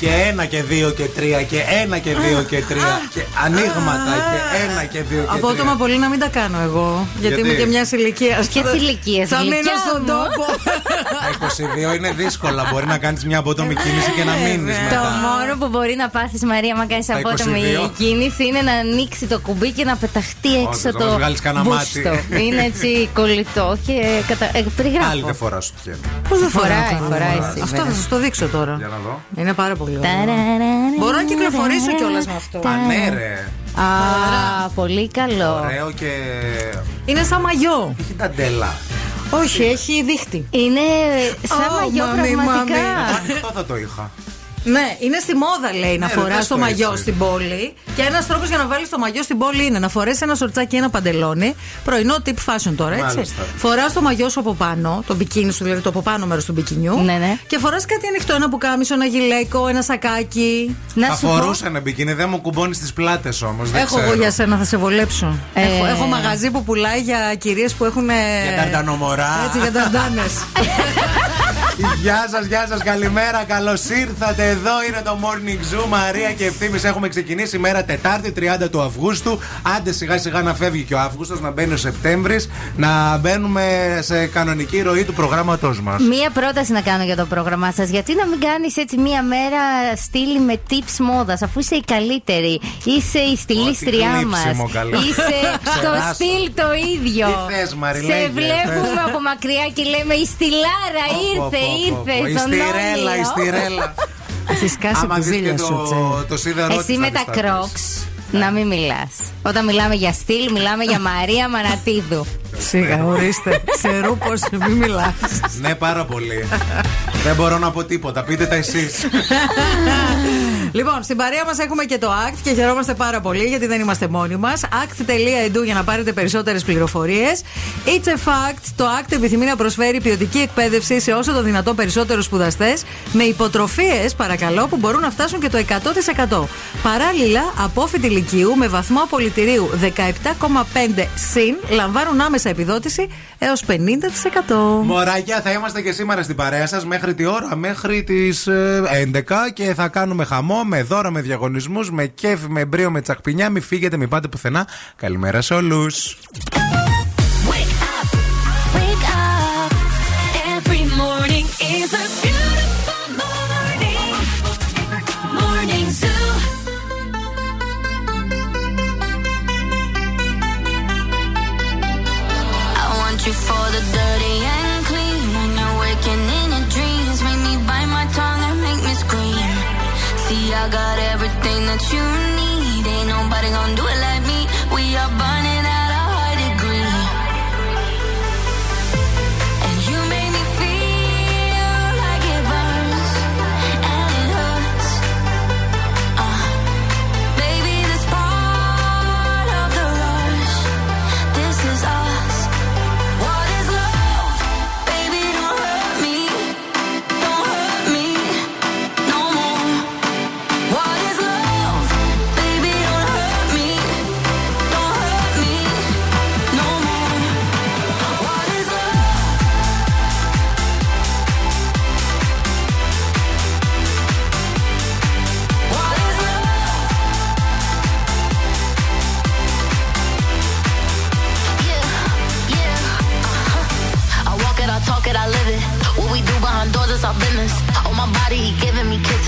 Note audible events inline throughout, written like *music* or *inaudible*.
Και ένα και δύο και τρία και ένα και δύο και τρία και ανοίγματα και ένα και δύο και τρία. Απότομα πολύ να μην τα κάνω εγώ. Γιατί, Γιατί; είμαι και μιας ηλικίας. Ποιες ηλικίες, Θα μείνω στον τόπο. Τα 22 είναι δύσκολα. Μπορεί να κάνεις μια απότομη κίνηση και να Ε, μείνεις βέβαια. Το μετά. μόνο που μπορεί να πάθεις, Μαρία, άμα κάνεις Τα απότομη 22. κίνηση είναι να ανοίξει το κουμπί και να πεταχτεί έξω θα μας το. βγάλεις κανένα μπούστο. μάτι. Είναι έτσι κολλητό και κατα... ε, Άλλη περιγράφω. δεν φοράς σου τυχαίνει. Πώς δεν Φοράει, φοράει, φοράει Αυτό σήμερα. θα σας το δείξω τώρα. Για να δω. Είναι πάρα πολύ ωραίο. Μπορώ να κυκλοφορήσω κιόλα με αυτό. Α, ναι, ρε. Α, πολύ καλό. Ωραίο και. Είναι σαν μαγιό. Έχει τα ντέλα. Όχι, έχει δίχτυ. Είναι σαν Ω, μαγιό μαμί, πραγματικά. μαμί. Αυτό θα το είχα. Ναι, είναι στη μόδα λέει να Ναι, φοράς ρωτάς το το μαγιό έτσι. στην πόλη. Και ένας τρόπος για να βάλεις το μαγιό στην πόλη είναι να φορέσεις ένα σορτσάκι και ένα παντελόνι. Πρωινό tip fashion τώρα, έτσι. Μάλιστα. Φοράς το μαγιό σου από πάνω, το μπικίνι σου, δηλαδή το από πάνω μέρος του μπικινιού. Ναι, ναι. Και φοράς κάτι ανοιχτό, ένα πουκάμισο, ένα γιλέκο, ένα σακάκι. Να Θα σου πω. φορούσα ένα μπικίνι, δεν μου κουμπώνεις στις πλάτες όμως. Έχω εγώ για σένα, θα σε βολέψω. Ε. Έχω, έχω μαγαζί που πουλάει για κυρίες που έχουν. Για ταρτανομορά. Έτσι, για ταντάνε. *laughs* *laughs* Γεια σας, γεια σας, καλημέρα. Καλώς ήρθατε. Εδώ είναι το Morning Zoo. Μαρία και ευθύνη έχουμε ξεκινήσει μέρα Τετάρτη, 30 του Αυγούστου. Άντε σιγά σιγά να φεύγει και ο Αύγουστος, να μπαίνει ο Σεπτέμβρης, να μπαίνουμε σε κανονική ροή του προγράμματός μας. Μία πρόταση να κάνω για το πρόγραμμά σας. Γιατί να μην κάνεις έτσι μία μέρα στήλη με tips μόδας, αφού είσαι η καλύτερη. Είσαι η στυλίστριά Ό,τι μας. κλείψιμο, καλό. Είσαι *laughs* το Ξεράσω. στυλ το ίδιο. Τι θες, Μαρή, Σε λέγε, βλέπουμε πες. από μακριά και λέμε η στυλάρα ήρθε, ήρθε. Η στον στηρέλα, η όνειρο». στηρέλα. Έχεις σκάσει Άμα δεις και κουζίλια σου, τσε. το, το σίδερο Εσύ της με θα τα δεις τα κρόξ. Να μην μιλάς. Όταν μιλάμε για στυλ, μιλάμε για Μαρία Μανατίδου. Σιγά, ορίστε. Ξέρω πω μην μιλάς. Ναι, πάρα πολύ. Δεν μπορώ να πω τίποτα. Πείτε τα εσείς. *laughs* Λοιπόν, στην παρέα μας έχουμε και το ACT και χαιρόμαστε πάρα πολύ γιατί δεν είμαστε μόνοι μας. ACT.edu για να πάρετε περισσότερες πληροφορίες. It's a fact. Το ACT επιθυμεί να προσφέρει ποιοτική εκπαίδευση σε όσο το δυνατό περισσότερους σπουδαστές με υποτροφίες, παρακαλώ, που μπορούν να φτάσουν και το 100%. Παράλληλα, απόφοιτοι λυκείου με βαθμό απολυτηρίου 17,5 συν λαμβάνουν άμεσα επιδότηση έως 50%. Μωράκια, θα είμαστε και σήμερα στην παρέα σας μέχρι τι ώρα, μέχρι τις 11 και θα κάνουμε χαμό με δώρα, με διαγωνισμούς, με κέφι, με μπρίο, με τσακπινιά. Μην φύγετε, μην πάτε πουθενά. Καλημέρα σε όλους.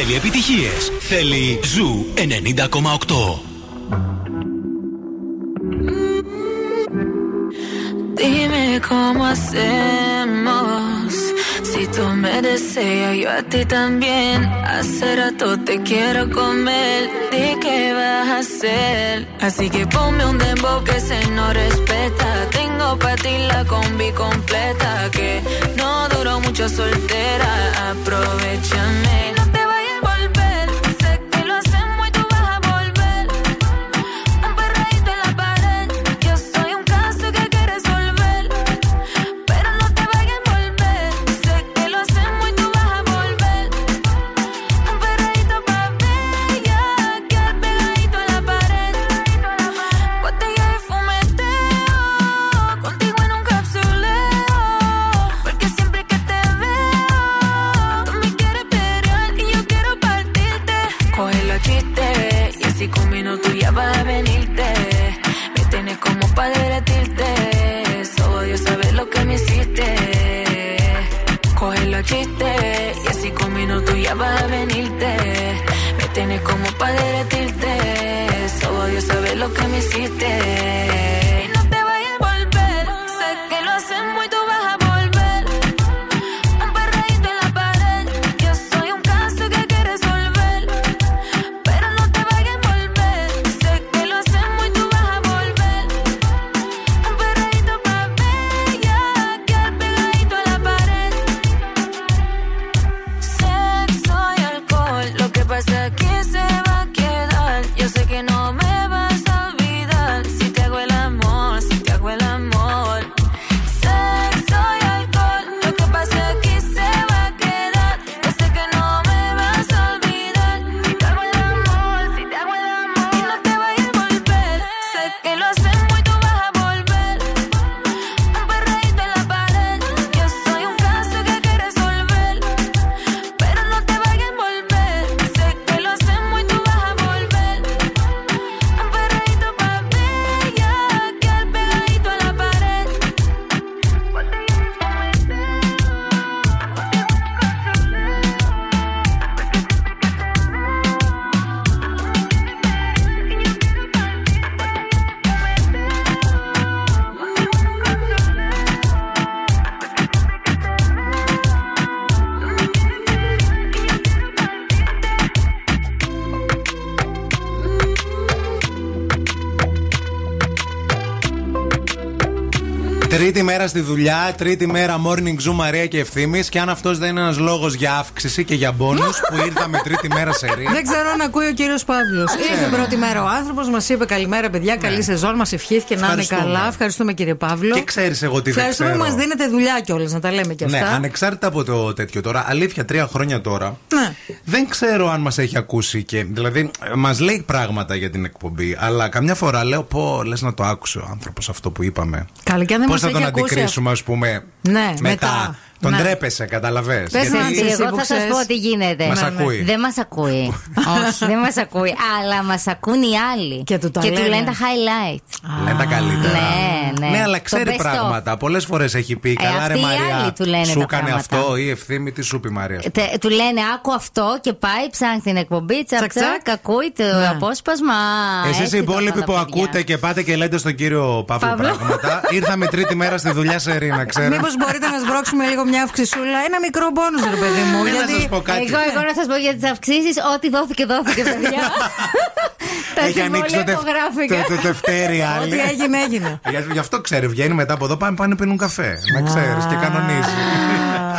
θέλει επιτυχίες. Θέλει Ζου 90,8. Dime cómo hacemos. Si tú me deseas, yo a ti también. Hace rato te quiero comer. Di qué vas a hacer. Así que ponme un dembow que se no respeta. Tengo para ti la combi completa. Que no duró mucho soltera. Aprovechame. Στη δουλειά, τρίτη μέρα morning zoom Μαρία και ευθύνη. Και αν αυτός δεν είναι ένας λόγος για αύξηση και για μπόνους που ήρθαμε τρίτη μέρα σε ρί. Δεν ξέρω αν ακούει ο κύριος Παύλος. Ήρθε πρώτη μέρα ο άνθρωπος, μας είπε καλημέρα, παιδιά, καλή σεζόν, μας ευχήθηκε να είναι Ναι. Ευχαριστούμε. καλά. Ευχαριστούμε κύριε Παύλο. Και ξέρεις εγώ τι δεν Ευχαριστούμε που ξέρω. μας δίνετε δουλειά κιόλας, να τα λέμε κι Ναι, αυτά. ανεξάρτητα από το τέτοιο τώρα, αλήθεια, τρία χρόνια τώρα. Ναι. Δεν ξέρω αν μας έχει ακούσει και. Δηλαδή, μας λέει πράγματα για την εκπομπή, αλλά καμιά φορά λέω, πω, λες να το άκουσε ο άνθρωπος αυτό που είπαμε. Καλά, και αν δεν Πώς μας θα έχει τον ακούσει αντικρίσουμε, ας πούμε, Ναι, μετά. Τον Ναι. τρέπεσαι, καταλαβέ. Πες μας, Ότι εσύ εγώ που θα σας ξέρεις. πω τι γίνεται. Μας ακούει. Δεν μας ακούει. Όχι, δεν μας ακούει. Αλλά μας ακούν οι άλλοι. Και του τα λένε. λένε τα highlights. Λένε τα καλύτερα. Ναι, ναι. αλλά Το ξέρει best of. πράγματα. Πολλές φορές έχει πει. Ε, Καλά, ρε αυτοί οι Μαρία. άλλοι του λένε Σου τα έκανε πράγματα. αυτό ή ευθύμη, τι σου πει η Μαρίας. Τε- του λένε άκου αυτό και πάει, ψάχνει την εκπομπή, τσακ Τσακ, τσακ. τσακ, ακούει το Ναι. απόσπασμα. Εσείς Έτσι οι το υπόλοιποι πάνε που τα παιδιά. ακούτε και πάτε και λέτε στον κύριο Παύλο Παύλο. πράγματα. Ήρθαμε τρίτη μέρα στη δουλειά σε Ρίνα, ξέρω. Μήπω μπορείτε να σμπρώξουμε λίγο μια αυξησούλα, ένα μικρό μπόνους, ρε παιδί μου. Ε, να γιατί σας πω κάτι. Εγώ, εγώ να σας πω για τις αυξήσεις, ό,τι δόθηκε, δόθηκε, παιδιά. *laughs* Τα Έχει ανοίξει το, συμβόλαια δευ- υπογράφηκαν. το, το Δευτέρι *laughs* άλλη. Ό,τι έγινε, έγινε. Για- Γι' αυτό ξέρει, βγαίνει μετά από εδώ, πάνε, πάνε πίνουν καφέ. Να ξέρεις και κανονίζει.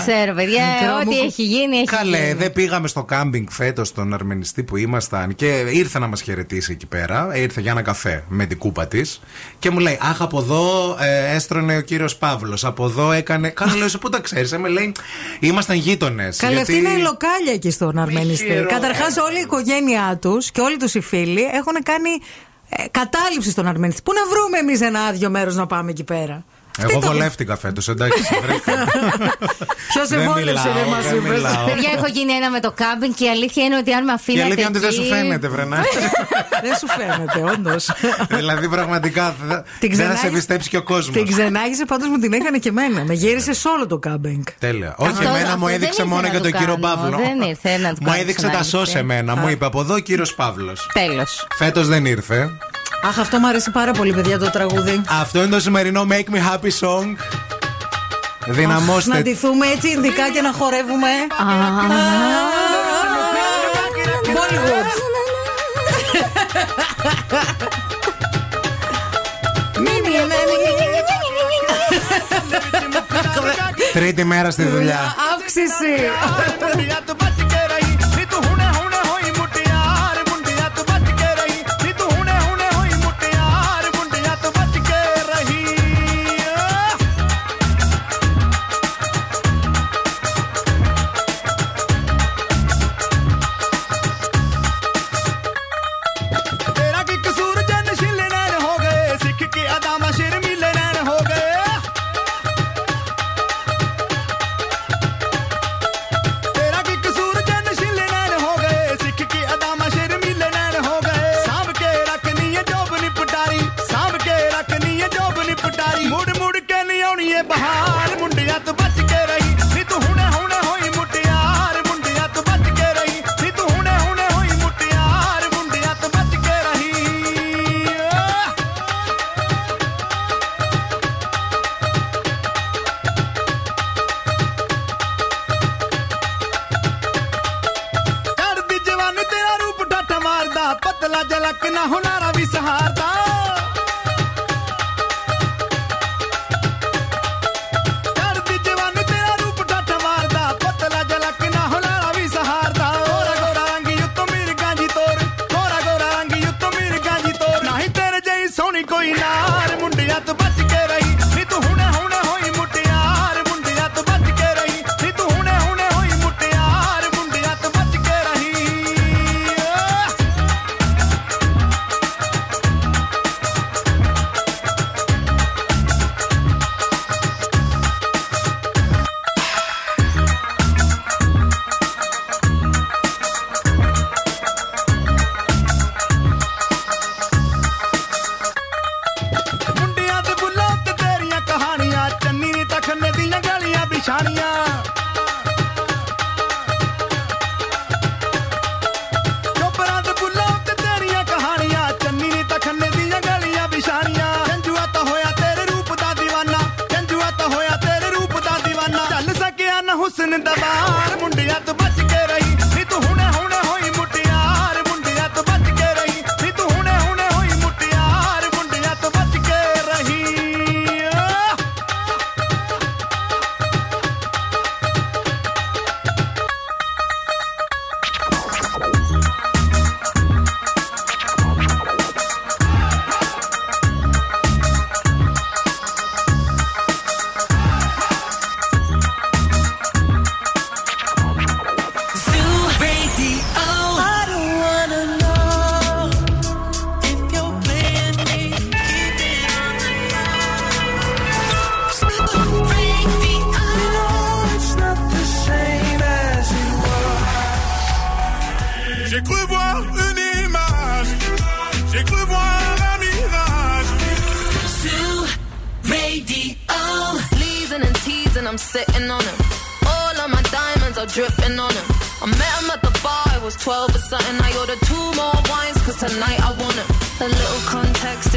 Ξέρω, παιδιά, Μικρό ό,τι μου. έχει γίνει, έχει Καλέ, γίνει. δεν πήγαμε στο κάμπινγκ φέτος στον Αρμενιστή που ήμασταν και ήρθε να μας χαιρετήσει εκεί πέρα. Ήρθε για ένα καφέ με την κούπα της και μου λέει: Αχ, από εδώ ε, έστρωνε ο κύριος Παύλος. Από εδώ έκανε. Κάνω λέω: «Σε Πού τα ξέρεις, ε, με λέει: Ήμασταν γείτονες. Καλή, αυτή είναι η λοκάλια εκεί στον Αρμενιστή. χειρό. Καταρχάς, όλη η οικογένειά τους και όλοι τους οι φίλοι έχουν κάνει ε, κατάληψη στον Αρμενιστή. Πού να βρούμε εμείς ένα άδειο μέρος να πάμε εκεί πέρα; Εγώ βολεύτηκα φέτος, εντάξει. Ποιος σε Δεν βόλεψε, μιλάω, δεν μας δεν είπες. μιλάω. Παιδιά, έχω γίνει ένα με το κάμπινγκ και η αλήθεια είναι ότι αν με Η αφήνατε. αλήθεια είναι ότι δεν σου εκεί- φαίνεται, βρενά. *laughs* Δεν σου φαίνεται, όντως. δηλαδή πραγματικά θα- Την δεν θα σε ξενάγεις- πιστέψει και ο κόσμος. Την ξενάγησε πάντως μου την έκανε και εμένα. Με γύρισε σε όλο το κάμπινγκ. Τέλεια. Όχι, Αυτό- εμένα αυτός μου δεν έδειξε ήρθε μόνο να για το τον κύριο κάνω. Παύλο. Δεν ήρθε να το *laughs* Μου κάνω έδειξε τα ξανά, σω ήρθε. εμένα. Μου είπε από εδώ ο κύριος Παύλος. Τέλος. Φέτος δεν ήρθε. Αχ, αυτό μου αρέσει πάρα πολύ, παιδιά, το τραγούδι. Αυτό είναι το σημερινό Make Me Happy Song. Δυναμώστε. Να ντυθούμε έτσι ειδικά και να χορεύουμε. Bollywood. Τρίτη μέρα στη δουλειά. Αύξηση.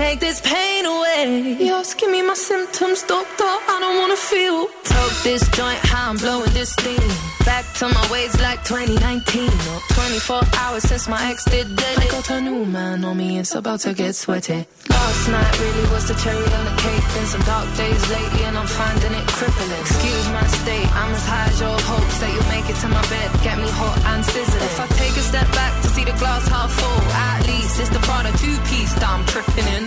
Take this pain away. You're asking me my symptoms, doctor. I don't wanna feel. Toke this joint, how I'm blowing this steam. Back to my ways like 2019. Or 24 hours since my ex did dead. I got a new man on me, it's about to get sweaty. Last night really was the cherry on the cake. Been some dark days lately, and I'm finding it crippling. Excuse my state, I'm as high as your hopes that you'll make it to my bed. Get me hot and sizzling. If I take a step back to see the glass half full, at least it's the Prada two piece that I'm tripping in.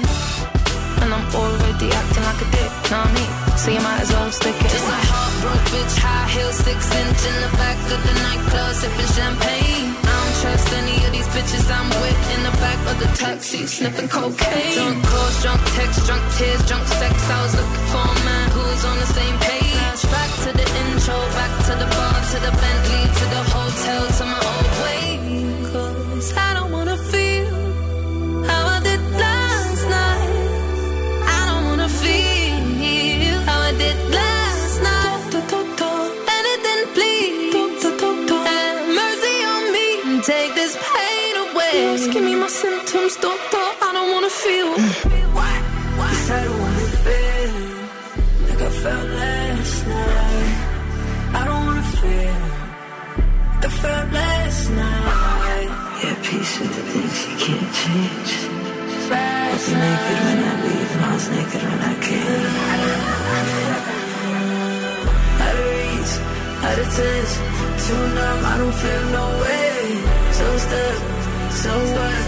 And I'm already acting like a dick, know what I mean? So you might as well stick it. Just a heartbroken bitch, high heels, six inch in the back of the nightclub, sipping champagne. I don't trust any of these bitches I'm with in the back of the taxi, sniffing cocaine. Drunk calls, drunk texts, drunk tears, drunk sex. I was looking for a man who was on the same page. Back to the intro, back to the bar, to the Bentley, to the hotel, to my old my symptoms, doctor. I don't wanna feel. Mm. What? Yes, I don't wanna feel like I felt last night. I don't wanna feel like I felt last night. Yeah, peace with the things you can't change. I Last was naked when I leave and I was naked when I came. Out of reach, out of touch, too numb, I don't feel no way. So stuck, so what?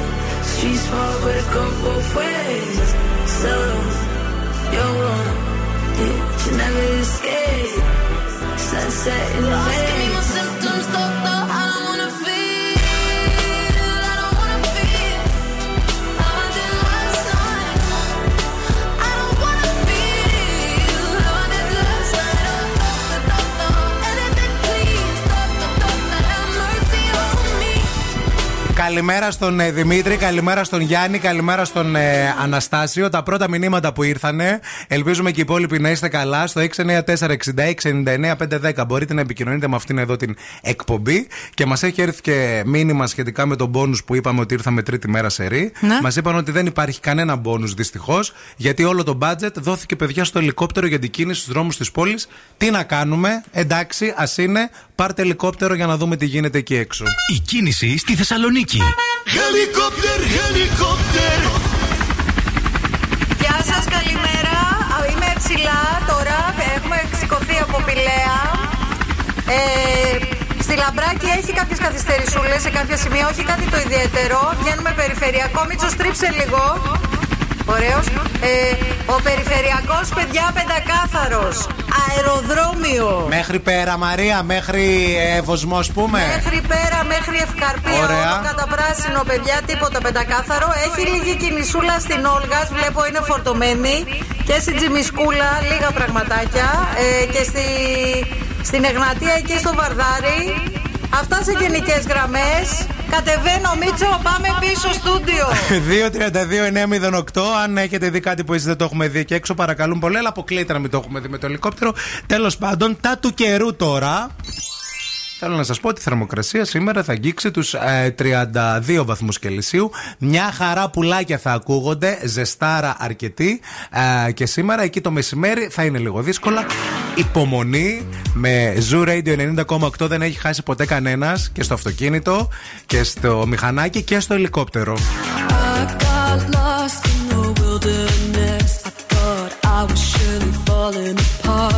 Street smart, but it go both ways. So, yeah, you never escape. Sunset in the Lost, give me my symptoms, Καλημέρα στον ε, Δημήτρη, καλημέρα στον Γιάννη, καλημέρα στον ε, Αναστάσιο. Τα πρώτα μηνύματα που ήρθανε. Ελπίζουμε και οι υπόλοιποι να είστε καλά. Στο 694-6699-510 μπορείτε να επικοινωνείτε με αυτήν εδώ την εκπομπή. Και μας έχει έρθει και μήνυμα σχετικά με τον πόνου που είπαμε ότι ήρθαμε τρίτη μέρα σε ρί. Ναι. Μας είπαν ότι δεν υπάρχει κανένα πόνου δυστυχώς, γιατί όλο το budget δόθηκε παιδιά στο ελικόπτερο για την κίνηση στους δρόμους της πόλης. Τι να κάνουμε, εντάξει, ας είναι, πάρτε ελικόπτερο για να δούμε τι γίνεται εκεί έξω. Η κίνηση στη Θεσσαλονίκη. Helicopter, helicopter. Γεια σας, καλημέρα. Α, Είμαι ψηλά τώρα. Έχουμε σηκωθεί από Πηλαία. Ε, στη Λαμπράκη έχει κάποιες καθυστερησούλες σε κάποια σημεία, όχι κάτι το ιδιαίτερο. Βγαίνουμε περιφερειακό. Μίτσο, στρίψε λίγο. Ωραίος. Ε, ο περιφερειακός, παιδιά, πεντακάθαρος. Αεροδρόμιο. Μέχρι πέρα, Μαρία, μέχρι ε, Βοσμό, πούμε. Μέχρι πέρα, μέχρι Ευκαρπία, Ωραία. όλο κατά πράσινο, παιδιά, τίποτα πεντακάθαρο. Έχει λίγη κινησούλα στην Όλγας, βλέπω είναι φορτωμένη. Και στην Τζιμισκούλα, λίγα πραγματάκια. Ε, και στη, στην Εγνατία, εκεί στο Βαρδάρι. Αυτά σε γενικές γραμμές. Κατεβαίνω, Μίτσο, πάμε πίσω στούντιο. 2-32-908. Αν έχετε δει κάτι που εσείς δεν το έχουμε δει και έξω, παρακαλούν πολύ, αλλά αποκλείεται να μην το έχουμε δει με το ελικόπτερο. Τέλος πάντων, τα του καιρού τώρα. Θέλω να σας πω ότι η θερμοκρασία σήμερα θα αγγίξει τους 32 βαθμούς Κελσίου. Μια χαρά πουλάκια θα ακούγονται, ζεστάρα αρκετή. Ε, και σήμερα εκεί το μεσημέρι θα είναι λίγο δύσκολα. Υπομονή με Zoo Radio 90,8 δεν έχει χάσει ποτέ κανένας και στο αυτοκίνητο και στο μηχανάκι και στο ελικόπτερο. I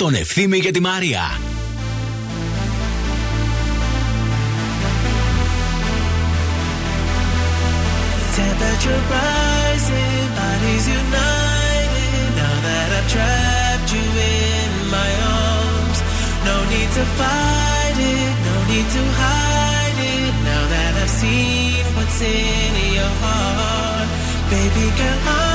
τον Ευθύμη και τη Μαρία. Temperature rising, bodies united. Now that I've trapped you in my arms, no need to fight it, no need to hide it. Now that I've seen what's in your heart, baby girl, I'm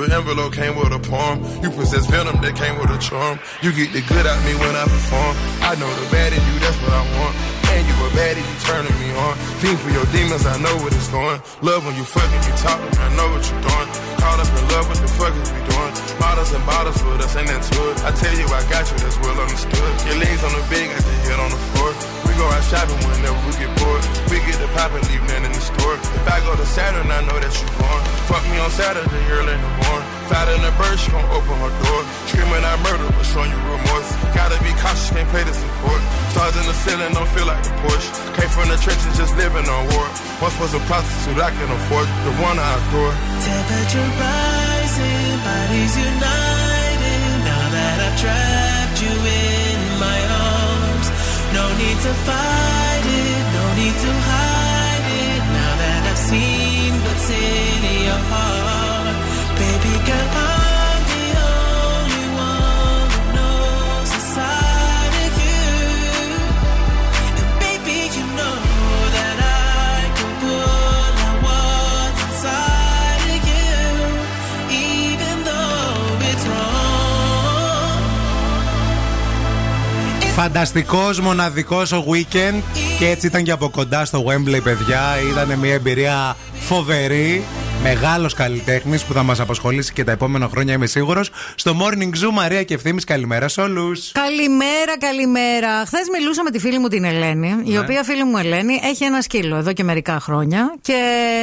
I your envelope came with a poem. You possess venom that came with a charm. You get the good out me when I perform. I know the bad in you, that's what I want. And you a baddie, you turning me on. Fiend for your demons, I know what it's going. Love when you fucking me talking, I know what you're doing. Caught up in love, what the fuck is we doing? Bottles and bottles with us, ain't that to it? I tell you, I got you, that's well understood. Your legs on the bed, got your head on the floor. Go out shopping whenever we get bored. We get the pop and leave nothing in the store. If I go to Saturn, I know that you're born. Fuck me on Saturday, early in the morning. Fat in the bird, she gon' open her door. Screaming out murder, but showing you remorse. Gotta be cautious, can't play the support. Stars in the ceiling, don't feel like the Porsche. Came from the trenches, just living on war. Once was a prostitute, I can afford the one I adore. Temperature rising, bodies united. Now that I've trapped you in my no need to fight it, no need to hide it. Now that I've seen what's in your heart, baby girl, I'm Φανταστικός, μοναδικός ο weekend και έτσι ήταν και από κοντά στο Wembley, παιδιά. Ήταν μια εμπειρία φοβερή. Μεγάλος καλλιτέχνης που θα μας απασχολήσει και τα επόμενα χρόνια, είμαι σίγουρος. Στο Morning Zoo, Μαρία και ευθύνη, καλημέρα σε όλους. Καλημέρα, καλημέρα. Χθες μιλούσα με τη φίλη μου την Ελένη, η Ναι. οποία φίλη μου Ελένη έχει ένα σκύλο εδώ και μερικά χρόνια. Και...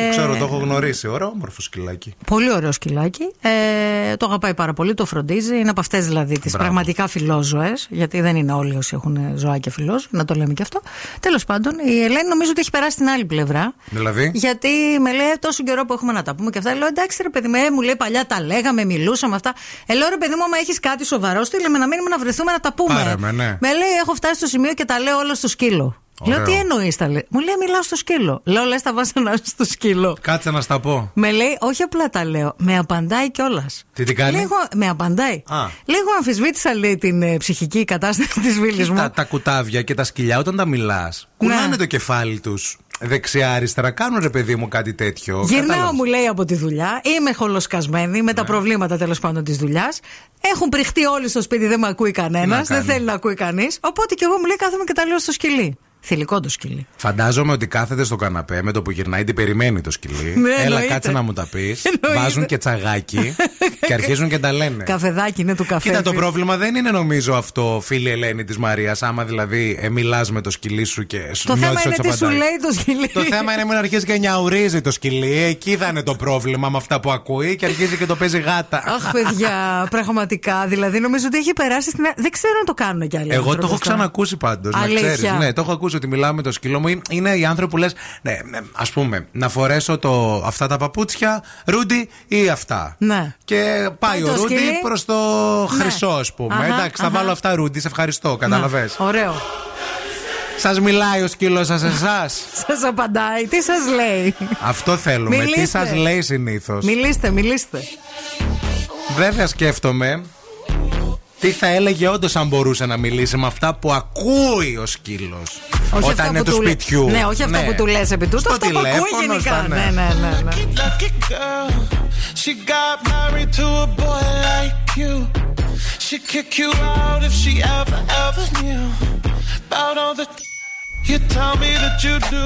Ξέρω, το έχω γνωρίσει. Ωραίο, όμορφο σκυλάκι. Πολύ ωραίο σκυλάκι. Ε, το αγαπάει πάρα πολύ, το φροντίζει. Είναι από αυτές δηλαδή τις Μπράβο. πραγματικά φιλόζωες. Γιατί δεν είναι όλοι όσοι έχουν ζωάκια φιλόζωε, να το λέμε και αυτό. Τέλος πάντων, η Ελένη νομίζω ότι έχει περάσει στην άλλη πλευρά. Δηλαδή; Γιατί με λέει τόσο καιρό που έχουμε να τα πούμε και αυτά. Λέω εντάξει, ρε παιδί μου, ε, μου λέει παλιά τα λέγαμε, μιλούσαμε αυτά. Ε, λέω ρε παιδί μου, άμα έχεις κάτι σοβαρό, στείλε με να μείνουμε να βρεθούμε να τα πούμε. Πάρε με, ναι. Με λέει, έχω φτάσει στο σημείο και τα λέω όλα στο σκύλο. Ωραίο. Λέω, τι εννοείς τα λέει; Μου λέει, μιλάω στο σκύλο. Λέω, λες, τα βάζω στο σκύλο. Κάτσε να στα πω. Με λέει, όχι απλά τα λέω. Με απαντάει κιόλας. Τι την κάνει; Λίγο, με απαντάει. Α. Λίγο αμφισβήτησα, λέει, την ε, ψυχική κατάσταση *laughs* της φίλης μου. Τα, τα κουτάβια και τα σκυλιά όταν τα μιλάς, κουνάνε το κεφάλι τους δεξιά-αριστερά. Κάνουν ρε παιδί μου κάτι τέτοιο. Γυρνάω, Κατάλαβες. μου λέει από τη δουλειά. Είμαι χολοσκασμένη Ναι. με τα προβλήματα τέλος πάντων της δουλειάς. Έχουν πριχτεί όλοι στο σπίτι, δεν με ακούει κανένας. να Δεν κάνει. θέλει να ακούει κανείς. Οπότε και εγώ μου λέει κάθομαι και τα λέω στο σκυλί. Θηλυκό το σκυλί. Φαντάζομαι ότι κάθεται στο καναπέ με το που γυρνάει την περιμένει το σκυλί. Ναι, Έλα, εννοείται. κάτσε να μου τα πεις. Εννοείται. Βάζουν και τσαγάκι και αρχίζουν και τα λένε. Καφεδάκι είναι του καφέ. Κοίτα, το πρόβλημα δεν είναι νομίζω αυτό, φίλη Ελένη της Μαρίας. Άμα δηλαδή ε, μιλάς με το σκυλί σου και σου Το θέμα νιώθεις είναι ότι τι σου απαντάει. λέει το σκυλί. Το θέμα είναι μην αρχίζει και νιαουρίζει το σκυλί. Εκεί θα είναι το πρόβλημα με αυτά που ακούει και αρχίζει και το παίζει γάτα. Αχ, παιδιά, πραγματικά. Δηλαδή, νομίζω ότι έχει περάσει στην. Δεν ξέρω αν το κάνουν κι άλλοι. Εγώ το άνθρωποι έχω αυτό. ξανακούσει πάντως. Να Αλήθεια. ξέρεις. Ναι, το έχω ακούσει ότι μιλάω με το σκύλο μου. Είναι οι άνθρωποι που λες, ναι, ας πούμε, να φορέσω το, αυτά τα παπούτσια, ρούντι ή αυτά. Ναι. Και πάει Πάει ο το ρούντι σκυλί. προς το Ναι. χρυσό, ας πούμε. Αχα, Εντάξει, θα αχα. βάλω αυτά ρούντι, σε ευχαριστώ. Να, Κατάλαβες. Ωραίο. Σας μιλάει ο σκύλος σας εσάς. *laughs* Σας απαντάει, τι σας λέει; Αυτό θέλουμε. Τι Μιλήστε. σας λέει συνήθως. Μιλήστε, μιλήστε. Βέβαια σκέφτομαι τι θα έλεγε όντως αν μπορούσε να μιλήσει με αυτά που ακούει ο σκύλος. Όχι Όταν αυτά είναι που του του λέ- σπιτιού; Ναι, όχι αυτά που του λες επί τούτου, Στο αυτά που ακούει τηλέφωνο, γενικά. στα- Ναι, ναι, ναι. ναι. Lucky girl, she got married to a boy like you. She'd kick you out if she ever, ever knew about all the you tell me that you do.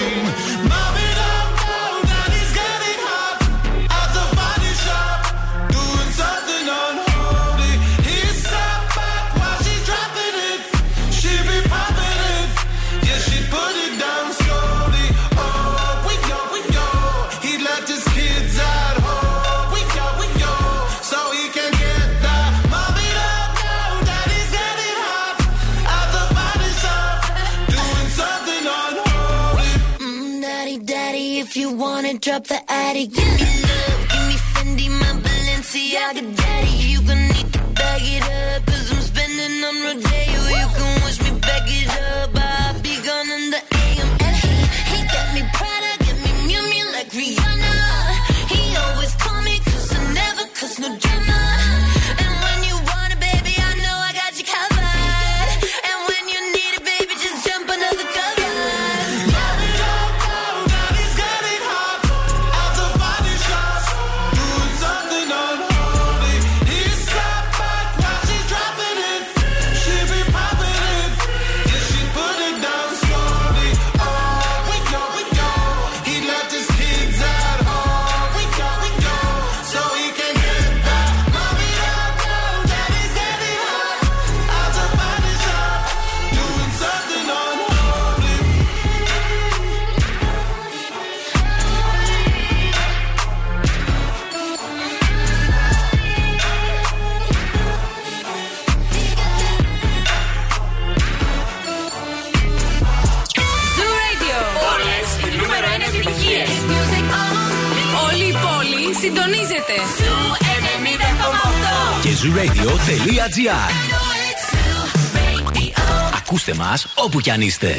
Love, 90,8. Και zooradio.gr Ακούστε μας όπου κι αν είστε.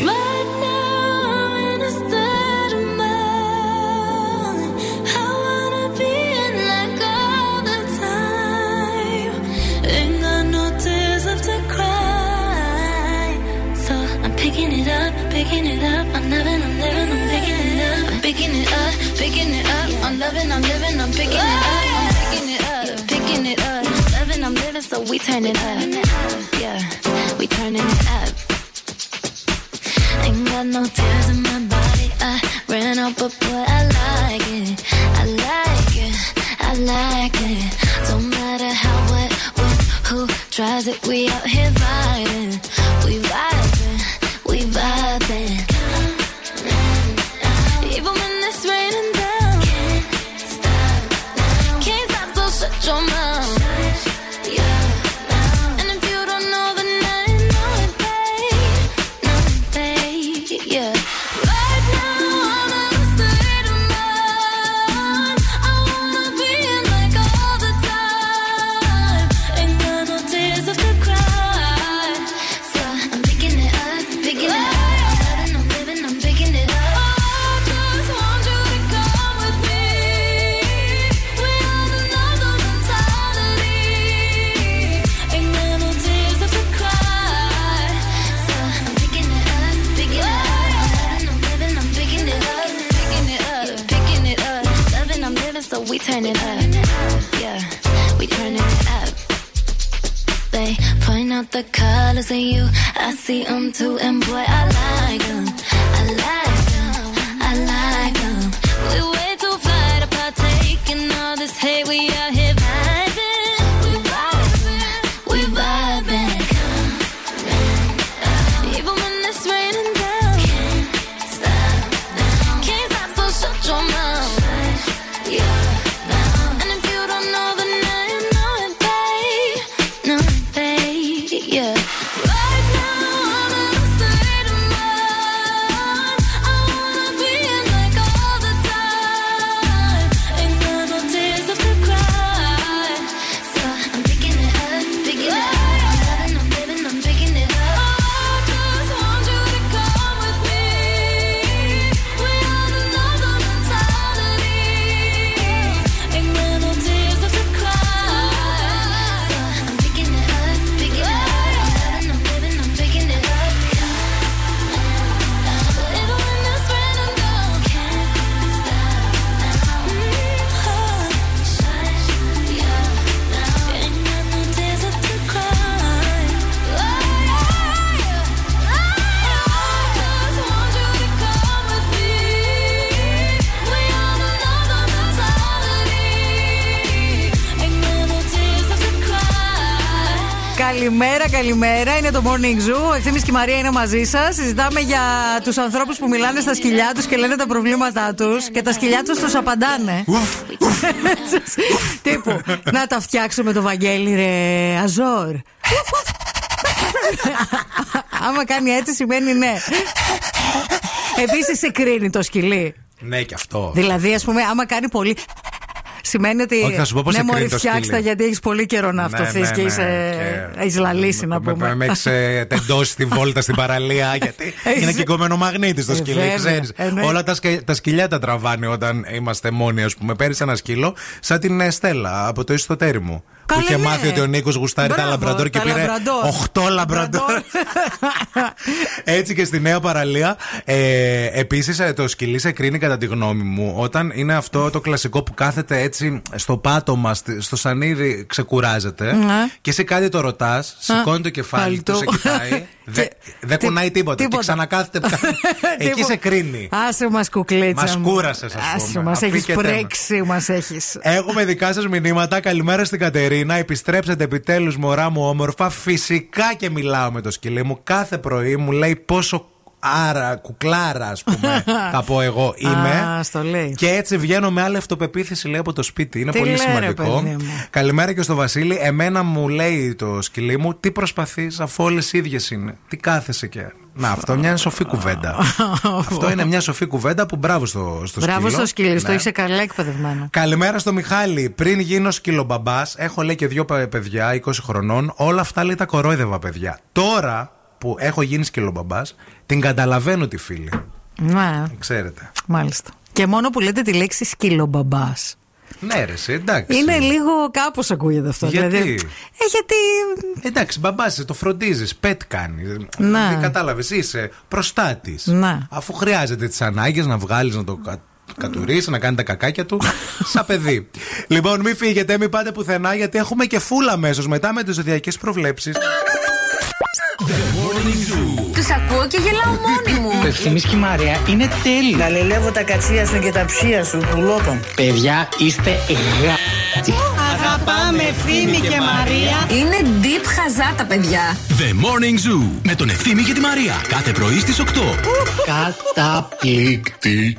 Picking it up, picking it up. I'm loving, I'm living, I'm picking it up. I'm picking it up, picking it up. I'm loving, I'm living, So we turn it up. Yeah, we turning it up. Ain't got no tears in my body. I ran out, but boy, I like it. I like it. I like it. Don't matter how, what, when, who tries it. We out here vibing. Καλημέρα, καλημέρα. Είναι το Morning Zoo. Ο Ευθύμης και η Μαρία είναι μαζί σας. Συζητάμε για τους ανθρώπους που μιλάνε στα σκυλιά τους και λένε τα προβλήματά τους και τα σκυλιά τους τους απαντάνε. Τύπου, να τα φτιάξω με το Βαγγέλη, ρε Αζόρ. Άμα κάνει έτσι σημαίνει ναι. Επίσης σε κρίνει το σκυλί. Ναι, και αυτό. Δηλαδή, ας πούμε, άμα κάνει πολύ. Σημαίνει ότι. Όχι, θα σου πω πώς ναι, σε κρίνει μωρή, το φτιάξτε σκύλι. γιατί έχεις πολύ καιρό να Ναι, αυτοθείς ναι, και ναι, είσαι. και- Έχεις λαλήσει να Με- πούμε. Με έχεις τεντώσει τη βόλτα στην παραλία γιατί *laughs* Έχεις- είναι και κομμένο μαγνήτη το Ε, σκυλί, βέβαια, ξέρεις. εννοείται. Όλα τα, σκε- τα σκυλιά τα τραβάνε όταν είμαστε μόνοι, ας πούμε. Πέρυσι ένα σκύλο, σαν την ε, Στέλλα από το ιστοτέρι μου. Καλέ, που είχε ναι. μάθει ότι ο Νίκος γουστάρει τα Μπράβο, λαμπραντόρ και τα πήρε λαμπραντόρ. 8 λαμπραντόρ. Έτσι και στη νέα παραλία. Ε, Επίσης, το σκυλί σε κρίνει κατά τη γνώμη μου όταν είναι αυτό το κλασικό που κάθεται έτσι στο πάτωμα, στη- στο σανίδι, ξεκουράζεται. Ναι. Και εσύ κάτι το ρωτάς, σηκώνει το κεφάλι πάλι του, του. σε κοιτάει. *laughs* δε- Και- Δεν τι- κουνάει τίποτα. Και τίποτα. ξανακάθεται. *laughs* Εκεί Τίποτα. σε κρίνει. Άσε μας κουκλίτσα. Μας μου. κούρασες, ας Άσε πούμε. μας έχεις Αφήκετε με. πρέξει, μας έχεις. Έχουμε δικά σας μηνύματα. Καλημέρα στην Κατερίνα. Επιστρέψατε επιτέλους, μωρά μου όμορφα. Φυσικά και μιλάω με το σκυλί μου. Κάθε πρωί μου λέει πόσο άρα, κουκλάρα, ας πούμε, *laughs* θα πω εγώ είμαι. Α, στο λέει. Και έτσι βγαίνω με άλλη αυτοπεποίθηση, λέει, από το σπίτι. Είναι Τι πολύ λέει, ρε, σημαντικό. παιδί μου; Καλημέρα και στο Βασίλη. Εμένα μου λέει το σκυλί μου, τι προσπαθείς, αφού όλες ίδιες είναι. Τι κάθεσαι και. Να, αυτό μια σοφή κουβέντα. *laughs* αυτό είναι μια σοφή κουβέντα που μπράβο στο, στο Μπράβο σκύλο. στο σκύλι, το Ναι. είσαι καλά εκπαιδευμένο. Καλημέρα στο Μιχάλη. Πριν γίνω σκυλομπαμπάς, έχω λέει και δύο πα- παιδιά, 20 χρονών. Όλα αυτά λέει τα κορόιδευα παιδιά. Τώρα που έχω γίνει σκυλομπαμπάς, την καταλαβαίνω τη φίλη. Ναι, Ξέρετε. μάλιστα. Και μόνο που λέτε τη λέξη σκυλομπαμπάς. Ναι, ρε, εσύ, εντάξει. Είναι λίγο κάπως ακούγεται αυτό. Γιατί; Δηλαδή, ε, γιατί. Εντάξει, μπαμπάς, είσαι, το φροντίζεις, πετ κάνεις. Ναι. Δεν κατάλαβες, είσαι προστάτης. Ναι. Αφού χρειάζεται τις ανάγκες να βγάλεις, να το κα- κατουρίσεις, να κάνεις τα κακάκια του. *laughs* σαν παιδί. λοιπόν, μην φύγετε, μην πάτε πουθενά, γιατί έχουμε και φούλα αμέσως μετά με τις ζωδιακές προβλέψεις. Τους ακούω και γελάω μόνη μου. Ο Ευθύμης και η Μαρία είναι τέλειοι. Γαλιλεύω τα κατσία σου και τα ψία σου, πουλότων. Παιδιά, είστε γάτι. Αγαπάμε Ευθύμη και Μαρία. Είναι deep χαζά τα παιδιά. The Morning Zoo με τον Ευθύμη και τη Μαρία. Κάθε πρωί στις 8. Καταπληκτική.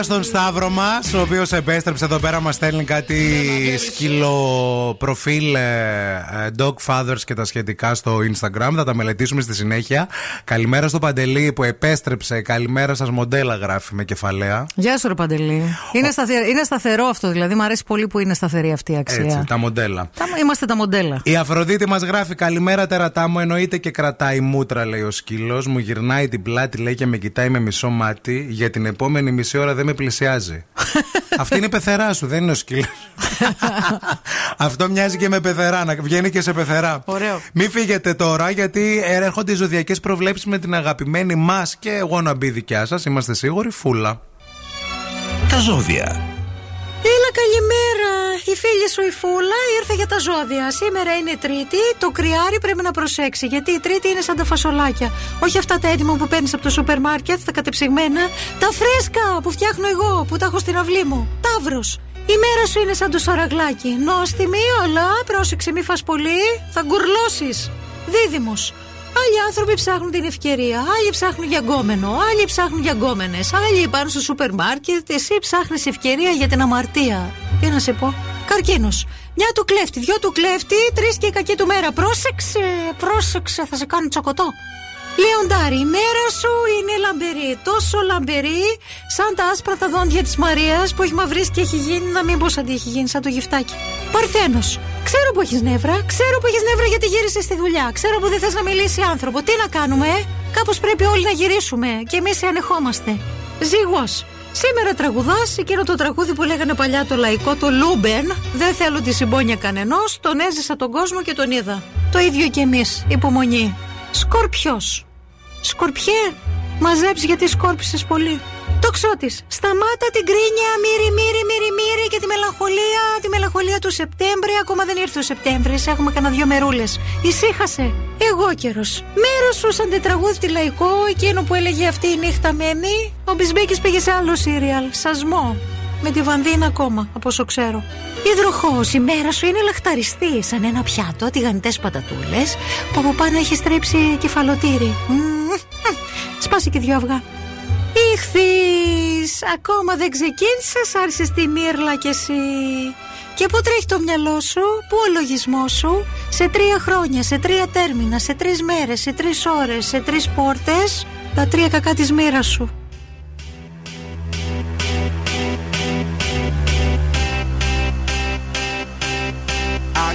Καλημέρα στον Σταύρο μας, ο οποίος επέστρεψε εδώ πέρα. Μας στέλνει κάτι σκύλο προφίλ ε, ε, Dog Fathers και τα σχετικά στο Instagram. Θα τα μελετήσουμε στη συνέχεια. Καλημέρα στο Παντελή που επέστρεψε. Καλημέρα σας, μοντέλα γράφει με κεφαλαία. Γεια σου, ρε Παντελή. Είναι, σταθε... είναι σταθερό αυτό, δηλαδή. Μου αρέσει πολύ που είναι σταθερή αυτή η αξία. Έτσι, τα μοντέλα. Τα- Είμαστε τα μοντέλα. Η Αφροδίτη μας γράφει Καλημέρα τερατά μου. Εννοείται και κρατάει μούτρα, λέει ο σκύλος. Μου γυρνάει την πλάτη, λέει και με κοιτάει με μισό μάτι. Για την επόμενη μισή ώρα δεν με πλησιάζει. *laughs* Αυτή είναι η πεθερά σου, δεν είναι ο σκύλος. *laughs* Αυτό μοιάζει και με πεθερά, να βγαίνει και σε πεθερά. Ωραίο. Μην φύγετε τώρα, γιατί έρχονται οι ζωδιακές προβλέψεις με την αγαπημένη μας και εγώ να μπει δικιά σας. Είμαστε σίγουροι, φούλα. Τα ζώδια. Έλα, καλημέρα. Η φίλη σου η Φούλα ήρθε για τα ζώδια. Σήμερα είναι Τρίτη. Το κρυάρι πρέπει να προσέξει. Γιατί η Τρίτη είναι σαν τα φασολάκια. Όχι αυτά τα έτοιμα που παίρνεις από το σούπερ μάρκετ, τα κατεψυγμένα. Τα φρέσκα που φτιάχνω εγώ, που τα έχω στην αυλή μου. Ταύρος. Η μέρα σου είναι σαν το σαραγλάκι. Νόστιμη, αλλά πρόσεξε, μη φας πολύ, θα γκουρλώσεις. Δίδυμος. Άλλοι άνθρωποι ψάχνουν την ευκαιρία, άλλοι ψάχνουν για γκόμενο, άλλοι ψάχνουν για γκόμενες, άλλοι πάνε στο σούπερ μάρκετ, εσύ ψάχνεις ευκαιρία για την αμαρτία. Τι να σε πω. Καρκίνος. Μια του κλέφτη, δυο του κλέφτη, τρεις και η κακή του μέρα. Πρόσεξε, πρόσεξε, θα σε κάνει τσοκοτό. Λεοντάρι, η μέρα σου είναι λαμπερή. Τόσο λαμπερή, σαν τα άσπρα τα δόντια της Μαρίας που έχει μαυρίσει και έχει γίνει. Να μην πω σαν τι έχει γίνει, σαν το γυφτάκι. Παρθένος. Ξέρω που έχεις νεύρα, ξέρω που έχεις νεύρα γιατί γύρισες στη δουλειά. Ξέρω που δεν θες να μιλήσει άνθρωπο. Τι να κάνουμε, ε; Κάπως πρέπει όλοι να γυρίσουμε και εμείς ανεχόμαστε. Ζυγός. Σήμερα τραγουδάς εκείνο το τραγούδι που λέγανε παλιά το λαϊκό, το Λούμπεν. Δεν θέλω τη συμπόνια κανενός, τον έζησα τον κόσμο και τον είδα. Το ίδιο και εμείς. Υπομονή. Σκορπιός. Σκορπιέ, μαζέψει γιατί σκόρπισες πολύ. Τοξότη, σταμάτα την κρίνια, μύρι, μύρι, μύρι, μύρι και τη μελαγχολία, τη μελαγχολία του Σεπτέμβρη. Ακόμα δεν ήρθε ο Σεπτέμβρης, έχουμε κανένα δυο μερούλες. Ησύχασε. Εγώ καιρο. Μέρος σου σαν τετραγούδι λαϊκό, εκείνο που έλεγε αυτή η νύχτα μένει. Ο Μπισμπέκης πήγε σε άλλο σύριαλ, σασμό με τη βανδίνα ακόμα, από όσο ξέρω. Υδροχός, η μέρα σου είναι λαχταριστή, σαν ένα πιάτο, τηγανιτές πατατούλες, που από πάνω έχει στρέψει κεφαλοτήρι. Σπάσει και δυο αυγά. Ήχθης! Ακόμα δεν ξεκίνησες, άρχισε τη μύρλα κι εσύ. Και πού τρέχει το μυαλό σου, πού ο λογισμός σου, σε τρία χρόνια, σε τρία τέρμινα, σε τρεις μέρες, σε τρεις ώρες, σε τρεις πόρτες, τα τρία κακά της μοίρας σου.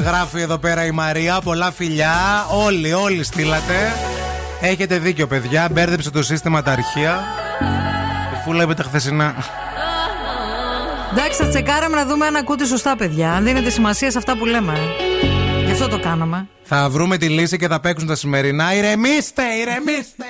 γράφει εδώ πέρα η Μαρία. Πολλά φιλιά. Όλοι, όλοι στείλατε. Έχετε δίκιο, παιδιά. Μπέρδεψε το σύστημα τα αρχεία. Η φούλα είπε τα χθεσινά. Εντάξει, θα τσεκάραμε να δούμε αν ακούτε σωστά, παιδιά. Αν δίνετε σημασία σε αυτά που λέμε. Γι' αυτό το κάναμε. Θα βρούμε τη λύση και θα παίξουν τα σημερινά. Ηρεμήστε, ηρεμήστε.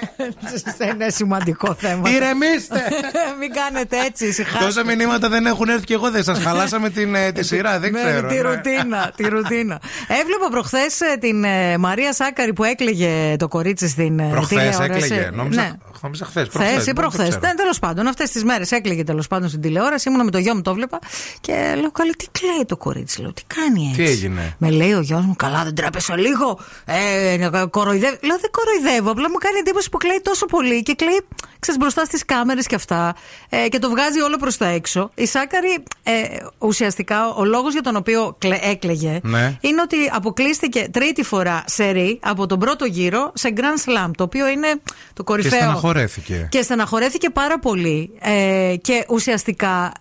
*laughs* Είναι σημαντικό θέμα. Ηρεμήστε. *laughs* Μην κάνετε έτσι, ησυχάστε. Τόσα μηνύματα δεν έχουν έρθει και εγώ δεν σας χαλάσαμε την, ε, τη σειρά. Δεν Ναι, ξέρω. Τη ναι. ρουτίνα, τη ρουτίνα. Έβλεπα προχθές την ε, Μαρία Σάκαρη που έκλαιγε το κορίτσι στην ε, Προχθές τηλεόραση. έκλαιγε. Νόμιζα, Ναι. νόμιζα χθες. Χθες ή προχθές. Ναι, τέλος πάντων, αυτές τις μέρες έκλαιγε τέλος πάντων στην τηλεόραση. Ήμουνα με το γιο μου, το βλέπα. Και λέω, Καλή, τι κλαίει το κορίτσι, λέω, τι κάνει έτσι; Τι έγινε; Με λέει ο γιος μου, Καλά, δεν τρέπεσαι λίγο. Ε, να κοροϊδεύει. Λέω, Δεν κοροϊδεύω. Απλά μου κάνει εντύπωση που κλαίει τόσο πολύ και κλαίει, ξέρεις, μπροστά στις κάμερες και αυτά. Ε, και το βγάζει όλο προς τα έξω. Η Σάκαρη, ε, ουσιαστικά, ο λόγος για τον οποίο κλε, έκλαιγε Ναι. είναι ότι αποκλείστηκε τρίτη φορά σε ρί από τον πρώτο γύρο σε Grand Slam. Το οποίο είναι το Και κορυφαίο. στεναχωρέθηκε. Και στεναχωρέθηκε πάρα πολύ. Ε, και ουσιαστικά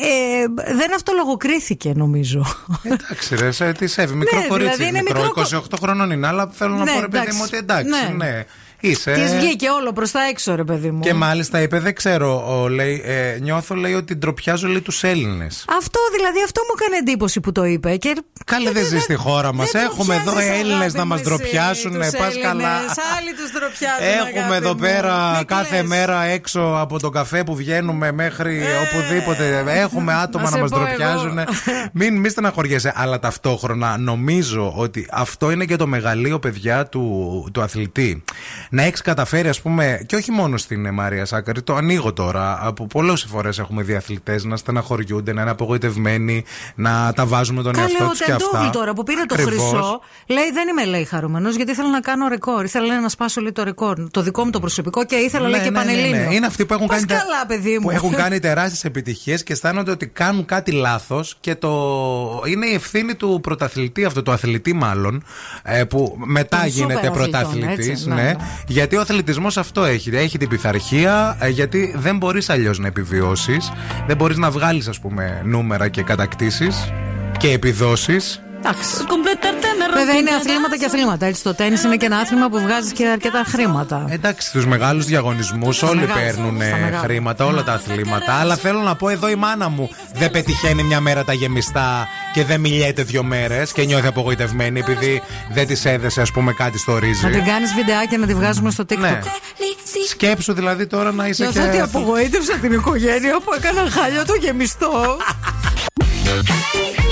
ε, ε, δεν αυτολογοκρίθηκε νομίζω. Εντάξει, ρε, σε, τι σέβη. Μικρό Ναι, κορίτσι. δηλαδή είναι μικρό, μικρό 28 χρονών είναι, αλλά θέλω να Ναι, πω, ρε παιδί εντάξει. μου, ότι εντάξει, Ναι. ναι. Είσαι. Της βγήκε όλο προς τα έξω, ρε παιδί μου. Και μάλιστα είπε, δεν ξέρω, ο, λέει, ε, νιώθω λέει ότι ντροπιάζω λέει τους Έλληνες. Αυτό δηλαδή, αυτό μου έκανε εντύπωση που το είπε. Και... Καλέ δεν ζεις στη χώρα μας. Έχουμε εδώ Έλληνες να μας ντροπιάσουν. Πας καλά. Άλλοι τους ντροπιάζουν. Έχουμε αγάπη εδώ μου. πέρα Μην κάθε κλαις. μέρα έξω από το καφέ που βγαίνουμε μέχρι οπουδήποτε. Έχουμε άτομα να να, σε μας πω ντροπιάζουν. εγώ. *laughs* Μην μη στεναχωριέσαι. Αλλά ταυτόχρονα νομίζω ότι αυτό είναι και το μεγαλείο, παιδιά, του, του αθλητή. Να έχεις καταφέρει, ας πούμε, και όχι μόνο στην ε, Μαρία Σάκαρη, το ανοίγω τώρα. Από πολλές φορές έχουμε δει αθλητέ να στεναχωριούνται, να είναι απογοητευμένοι, να τα βάζουν με τον Καλέ, εαυτό ο τους και αυτά. Τεντούβλ τώρα που πήρε το Ακριβώς. χρυσό, λέει δεν είμαι λέει χαρούμενος γιατί ήθελα να κάνω ρεκόρ. Ήθελα λέει, να σπάσω λέει, το ρεκόρ. Το δικό μου το προσωπικό και ήθελα λέει, Ναι, και ναι, ναι, πανελλήνιο. ναι. Είναι αυτοί που έχουν Πας κάνει. τε- καλά, παιδί μου. Που έχουν κάνει *laughs* τεράστιες επιτυχίες και αισθάνονται ότι κάνουν κάτι λάθος και το. Είναι η ευθύνη του πρωταθλητή, αυτό το αθλητή μάλλον, ε, που μετά Των γίνεται σούπερ αθλητών, πρωταθλητής. έτσι, ναι, Ναι, ναι. Γιατί ο αθλητισμός αυτό έχει. Έχει την πειθαρχία, ε, γιατί δεν μπορείς αλλιώς να επιβιώσεις. Δεν μπορείς να βγάλεις, ας πούμε, νούμερα και κατακτήσεις και επιδόσεις. Εντάξει. Βέβαια είναι αθλήματα και αθλήματα. Έτσι, το τέννη είναι και ένα άθλημα που βγάζει και αρκετά χρήματα. Εντάξει, στους μεγάλους διαγωνισμούς όλοι μεγάλους, παίρνουν στα μεγάλα. χρήματα, όλα τα αθλήματα. Αλλά θέλω να πω εδώ η μάνα μου δεν πετυχαίνει μια μέρα τα γεμιστά και δεν μιλιέται δύο μέρες και νιώθει απογοητευμένη επειδή δεν της έδεσε, ας πούμε, κάτι στο ρύζι. Να την κάνεις βιντεάκι να τη βγάζουμε στο TikTok. Ναι. Σκέψου δηλαδή τώρα να είσαι Νιώθω και. ότι απογοήτευσα την οικογένεια που έκαναν χάλια το γεμιστό. *laughs*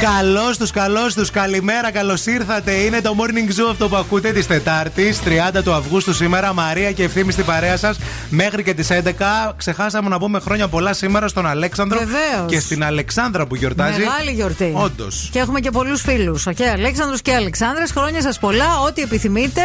Καλώς τους, καλώς τους, καλημέρα, καλώς ήρθατε. Είναι το morning zoo αυτό που ακούτε της Τετάρτης, 30 του Αυγούστου σήμερα. Μαρία και ευθύνη στην παρέα σας μέχρι και τις 11. Ξεχάσαμε να πούμε χρόνια πολλά σήμερα στον Αλέξανδρο Βεβαίως. και στην Αλεξάνδρα που γιορτάζει. Μεγάλη γιορτή. Όντως. Και έχουμε και πολλούς φίλους. Και Αλέξανδρος και Αλεξάνδρες. Χρόνια σας πολλά. Ό,τι επιθυμείτε.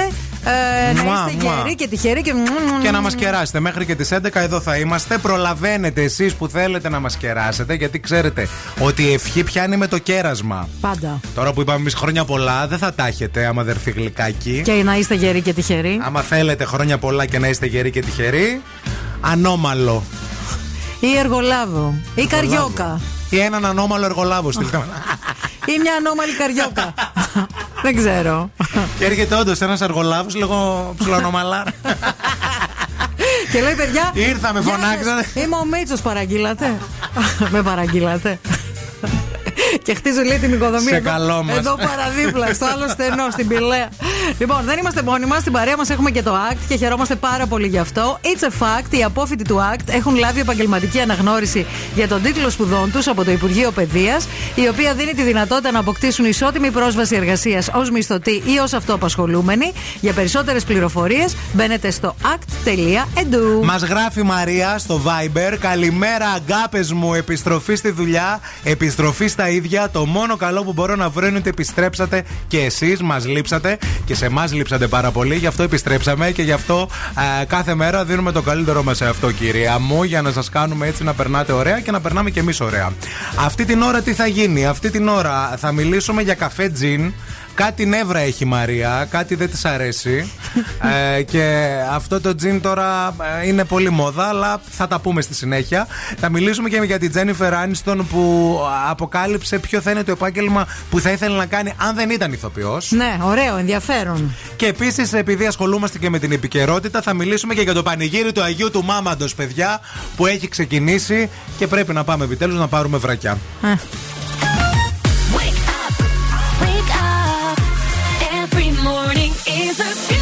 Ε, να Μουα, είστε μουα. γεροί και τυχεροί. Και, Και να μας κεράσετε μέχρι και τις 11 εδώ θα είμαστε. Προλαβαίνετε εσείς που θέλετε να μας κεράσετε, γιατί ξέρετε ότι η ευχή πιάνει με το κέρασμα. Πάντα. Τώρα που είπαμε εμείς χρόνια πολλά, δεν θα τα έχετε άμα δεν έρθει γλυκάκι. Και να είστε γεροί και τυχεροί. Άμα θέλετε χρόνια πολλά και να είστε γεροί και τυχεροί, ανώμαλο. Ή εργολάβο. Ή καριόκα. Ή έναν ανώμαλο εργολάβο στείλτε. μας. Ή μια ανώμαλη καριόκα. Δεν ξέρω. και έρχεται όντως ένας εργολάβος, λίγο ψιλονομαλά. Και λέει, παιδιά. Ήρθα, με γεια σας, φωνάξατε. Είμαι ο Μίτσος, παραγγείλατε. με παραγγείλατε. Και χτίζω λέει την οικοδομή. Σε εδώ- καλό μας. Εδώ παραδίπλα, στο άλλο στενό, στην Πηλαία. Λοιπόν, δεν είμαστε μόνοι μας. Στην παρέα μας έχουμε και το ACT και χαιρόμαστε πάρα πολύ γι' αυτό. It's a fact. Οι απόφοιτοι του ACT έχουν λάβει επαγγελματική αναγνώριση για τον τίτλο σπουδών τους από το Υπουργείο Παιδείας, η οποία δίνει τη δυνατότητα να αποκτήσουν ισότιμη πρόσβαση εργασίας ως μισθωτοί ή ως αυτοαπασχολούμενοι. Για περισσότερες πληροφορίες μπαίνετε στο act.edu. Μας γράφει η Μαρία στο Viber. Καλημέρα, αγκάπες μου. Επιστροφή στη δουλειά. Επιστροφή στα ίδια παιδιά, το μόνο καλό που μπορώ να βρω είναι ότι επιστρέψατε και εσείς μας λείψατε και σε εμά λείψατε πάρα πολύ. Γι' αυτό επιστρέψαμε και γι' αυτό ε, κάθε μέρα δίνουμε το καλύτερό μας σε αυτό, κυρία μου, για να σας κάνουμε έτσι να περνάτε ωραία και να περνάμε κι εμείς ωραία. Αυτή την ώρα τι θα γίνει, αυτή την ώρα θα μιλήσουμε για καφέ τζιν. Κάτι νεύρα έχει η Μαρία, κάτι δεν της αρέσει. *laughs* ε, και αυτό το τζιν τώρα ε, είναι πολύ μόδα, αλλά θα τα πούμε στη συνέχεια. Θα μιλήσουμε και για την Τζένιφερ Άνιστον που αποκάλυψε ποιο θα είναι το επάγγελμα που θα ήθελε να κάνει αν δεν ήταν ηθοποιός. Ναι, ωραίο, ενδιαφέρον. Και επίσης, επειδή ασχολούμαστε και με την επικαιρότητα, θα μιλήσουμε και για το πανηγύρι του Αγίου του Μάμαντος, παιδιά, που έχει ξεκινήσει και πρέπει να πάμε επιτέλους να πάρουμε βρακιά. Ε. Jesus.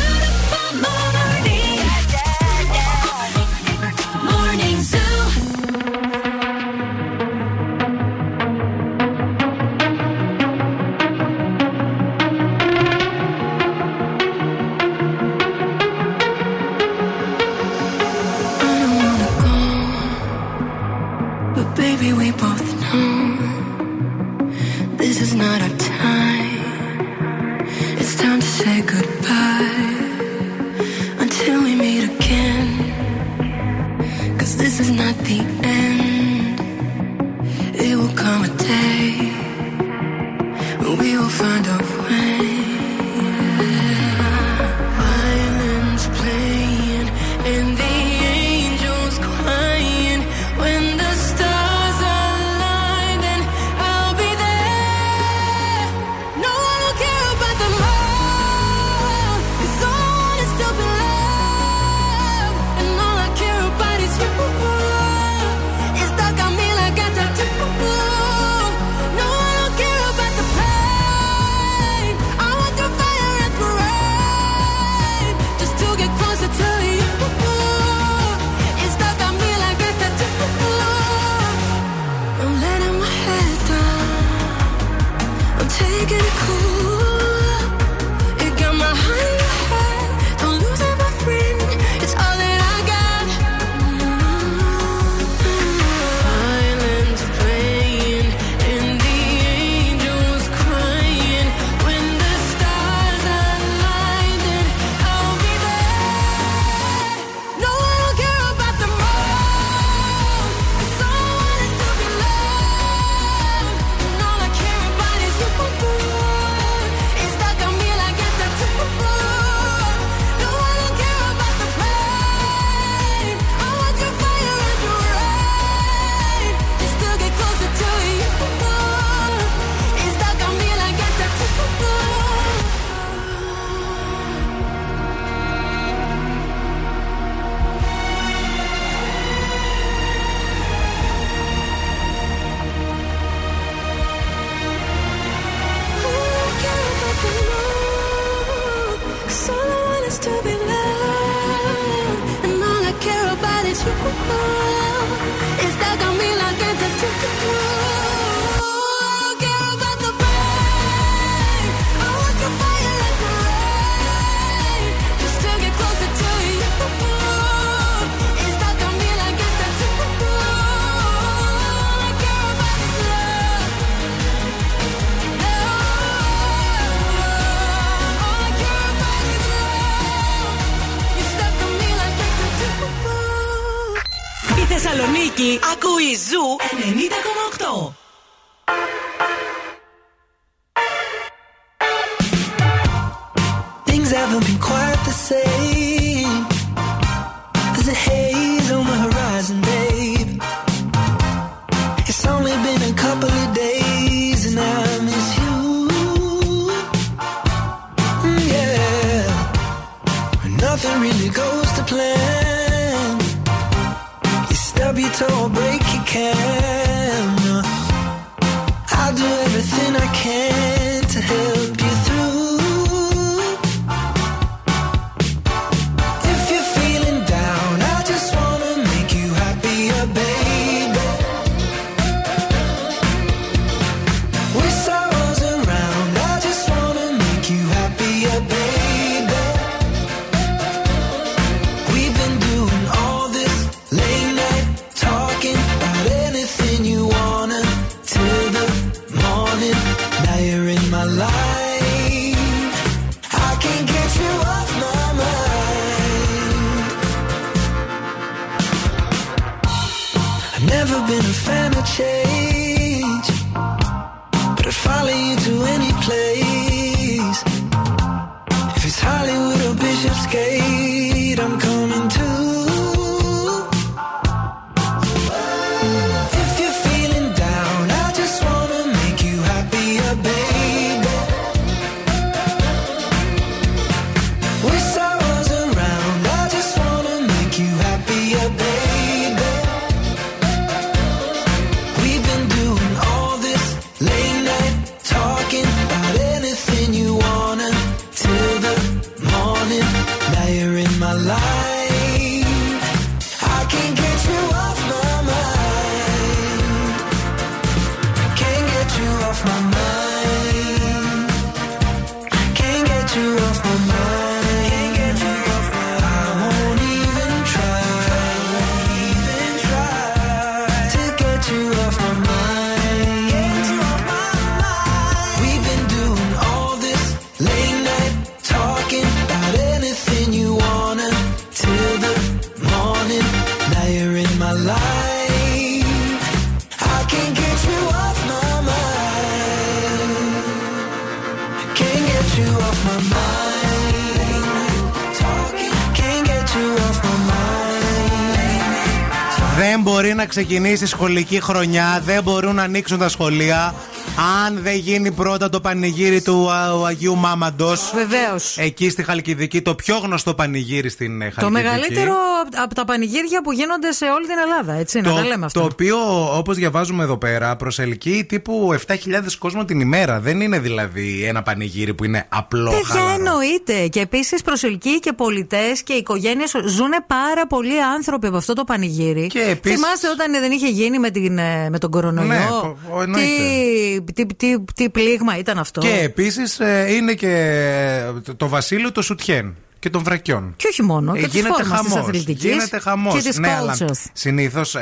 Ξεκινήσει σχολική χρονιά, δεν μπορούν να ανοίξουν τα σχολεία. Αν δεν γίνει πρώτα το πανηγύρι του α, Αγίου Μάμαντος. Βεβαίως. Εκεί στη Χαλκιδική, το πιο γνωστό πανηγύρι στην ε, Χαλκιδική. Το μεγαλύτερο από τα πανηγύρια που γίνονται σε όλη την Ελλάδα, έτσι, να τα λέμε αυτά. το οποίο, όπως διαβάζουμε εδώ πέρα, προσελκύει τύπου 7.000 κόσμο την ημέρα. Δεν είναι δηλαδή ένα πανηγύρι που είναι απλό Παιδιά χαλαρό. εννοείται. Και επίσης προσελκύει και πολιτές και οικογένειες. Ζουν πάρα πολλοί άνθρωποι από αυτό το πανηγύρι. Και επίσης- Θυμάστε όταν δεν είχε γίνει με, την, ε, με τον κορονοϊό; Ναι, πο- πο- εννοείται. τι, τι, τι, τι πλήγμα ήταν αυτό. Και επίσης είναι και ε, το- το βασίλειο των σουτιέν και των βρακιών. Και όχι μόνο. Ε, και της γίνεται φόρμας της χαμός. αθλητικής. Γίνεται χαμός. Και της ναι, αλλά culture. συνήθως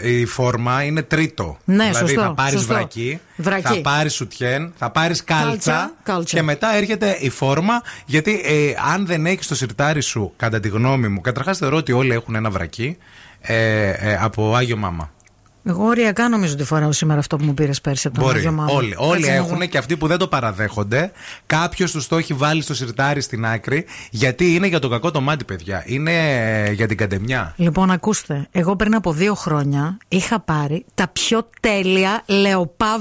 η φόρμα είναι τρίτο. Ναι, δηλαδή σωστό, θα πάρεις σωστό. βρακί, Βρακί. θα πάρεις σουτιέν, θα πάρεις κάλτσα, Κάλτσα, culture. και μετά έρχεται η φόρμα. Γιατί ε, αν δεν έχεις το σιρτάρι σου, κατά τη γνώμη μου, καταρχάς θεωρώ ότι όλοι έχουν ένα βρακί ε, ε, από Άγιο Μάμα. Εγώ οριακά νομίζω ότι φοράω σήμερα αυτό που μου πήρες πέρσι από τον Μπορεί. Άγιο Μάμα. Όλοι, όλοι Κάτσε να δω. έχουν και αυτοί που δεν το παραδέχονται. Κάποιος τους το έχει βάλει στο σιρτάρι στην άκρη. Γιατί είναι για το κακό το μάτι, παιδιά. Είναι ε, για την καντεμιά. Λοιπόν, ακούστε. Εγώ πριν από δύο χρόνια είχα πάρει τα πιο τέλεια λεοπά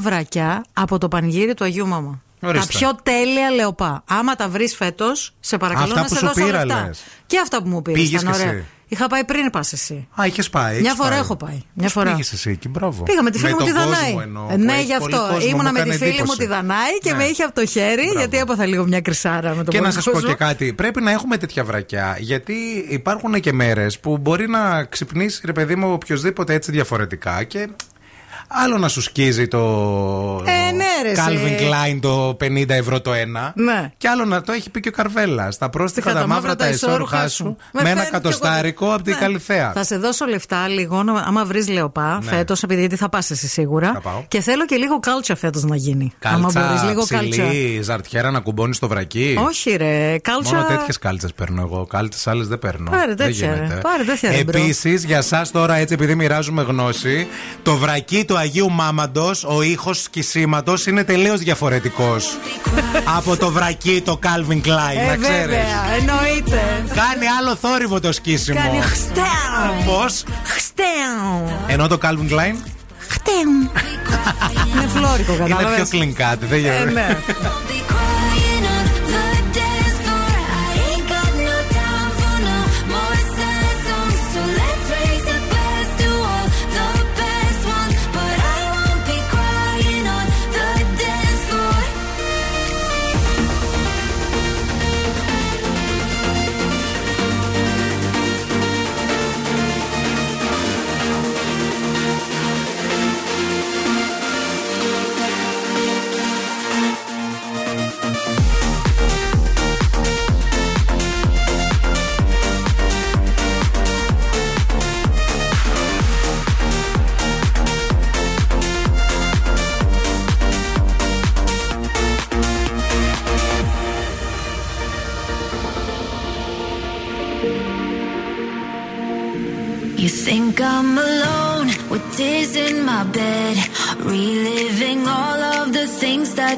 από το πανηγύρι του Αγίου Μάμα. Ορίστε. Τα πιο τέλεια λεοπά. Άμα τα βρεις φέτος, σε παρακαλώ Αυτά να που σε σου δώσω πήρα, λεφτά. λες. Και αυτά που μου πήρες. Πήγες ήταν κι ωραία. εσύ. Είχα πάει πριν πας εσύ. Α, είχες πάει. Μια έχεις φορά πάει. έχω πάει. Μια Πώς φορά. πήγες εσύ εκεί, μπράβο. Πήγα με τη φίλη μου τον τη κόσμο Δανάη. εννοώ, Ε, που ναι, έχει γι' πολύ αυτό. κόσμο, Ήμουνα μου με τη έκανε φίλη μου εντύπωση. τη Δανάη και Ναι. με είχε από το χέρι, Μπράβο. γιατί έπαθα λίγο μια κρυσάρα με τον Και να πολύ σας πω κόσμο. και κάτι. Πρέπει να έχουμε τέτοια βρακιά. Γιατί υπάρχουν και μέρες που μπορεί να ξυπνήσει, ρε παιδί μου, οποιοδήποτε έτσι διαφορετικά. Και άλλο να σου σκίζει το. Ε, ναι, ρε, εσύ. Calvin Klein το 50 ευρώ το ένα. Ναι. Και άλλο να το έχει πει και ο Καρβέλα. Τα πρόστιχα τα μαύρα τα εσόρουχά σου. Με ένα φέρνει και κατοστάρικο εγώ. από την Ναι. Καλυθέα. Θα σε δώσω λεφτά λίγο, να- άμα βρεις λεοπά Ναι. φέτος, επειδή γιατί θα πας εσύ σίγουρα. Θα πάω. Και θέλω και λίγο κάλτσα φέτος να γίνει. άμα Κάλτσα, μπορείς, λίγο κάλτσα. ψηλή, ζαρτιέρα να κουμπώνεις στο βρακί. Όχι, ρε, κάλτσα. Μόνο τέτοιες κάλτσες παίρνω εγώ. Κάλτσες άλλες δεν παίρνω. Πάρε Δεν τέτοια, ρε. γίνεται. Πάρε τέτοια, ρε, bro. Επίσης, για εσάς τώρα, έτσι επειδή μοιράζουμε γνώση, το βρακί του Αγίου Μάμαντος, ο ήχος σκισίματος είναι τελείως διαφορετικός από το βρακί το Calvin Klein, Ε, να ξέρεις. βέβαια, εννοείται. Κάνει άλλο θόρυβο το σκίσιμο. Κάνει χστέου. Πώς; Χστέου. Ενώ το Calvin Klein; Χτέου. *laughs* Είναι φλόρικο, είναι πιο κατάλαβες. κλινκάτι. Δεν Ε,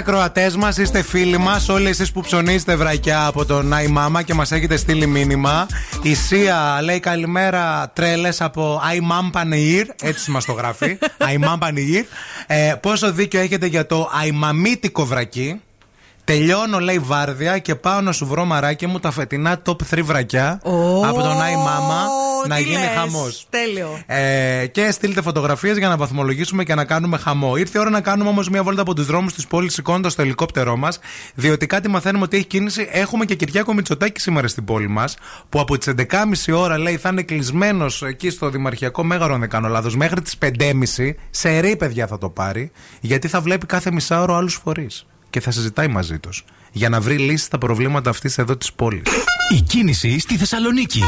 ακροατές μας, είστε φίλοι μας, όλοι εσείς που ψωνίζετε βρακιά από τον Νάι και μας έχετε στείλει μήνυμα. Η Σία λέει καλημέρα τρέλες από I έτσι μας το γράφει. *laughs* I ε, πόσο δίκιο έχετε για το αϊμαμίτικο βρακί. Τελειώνω, λέει, βάρδια και πάω να σου βρω μαράκι μου τα φετινά top 3 βρακιά από τον I να τι γίνει λες; χαμός. Τέλειο. Ε, και στείλτε φωτογραφίες για να βαθμολογήσουμε και να κάνουμε χαμό. Ήρθε η ώρα να κάνουμε όμως μια βόλτα από τους δρόμους της πόλης σηκώνοντας το ελικόπτερό μας, διότι κάτι μαθαίνουμε ότι έχει κίνηση. Έχουμε και Κυριάκο Μητσοτάκη σήμερα στην πόλη μας, που από τις 11.30 ώρα λέει θα είναι κλεισμένος εκεί στο Δημαρχιακό Μέγαρο, αν δεν κάνω λάθος, μέχρι τις 5.30. Σε ρί, παιδιά, θα το πάρει, γιατί θα βλέπει κάθε μισάωρο άλλους φορείς και θα συζητάει μαζί τους για να βρει λύσει στα προβλήματα αυτής εδώ της πόλης. Η κίνηση στη Θεσσαλονίκη.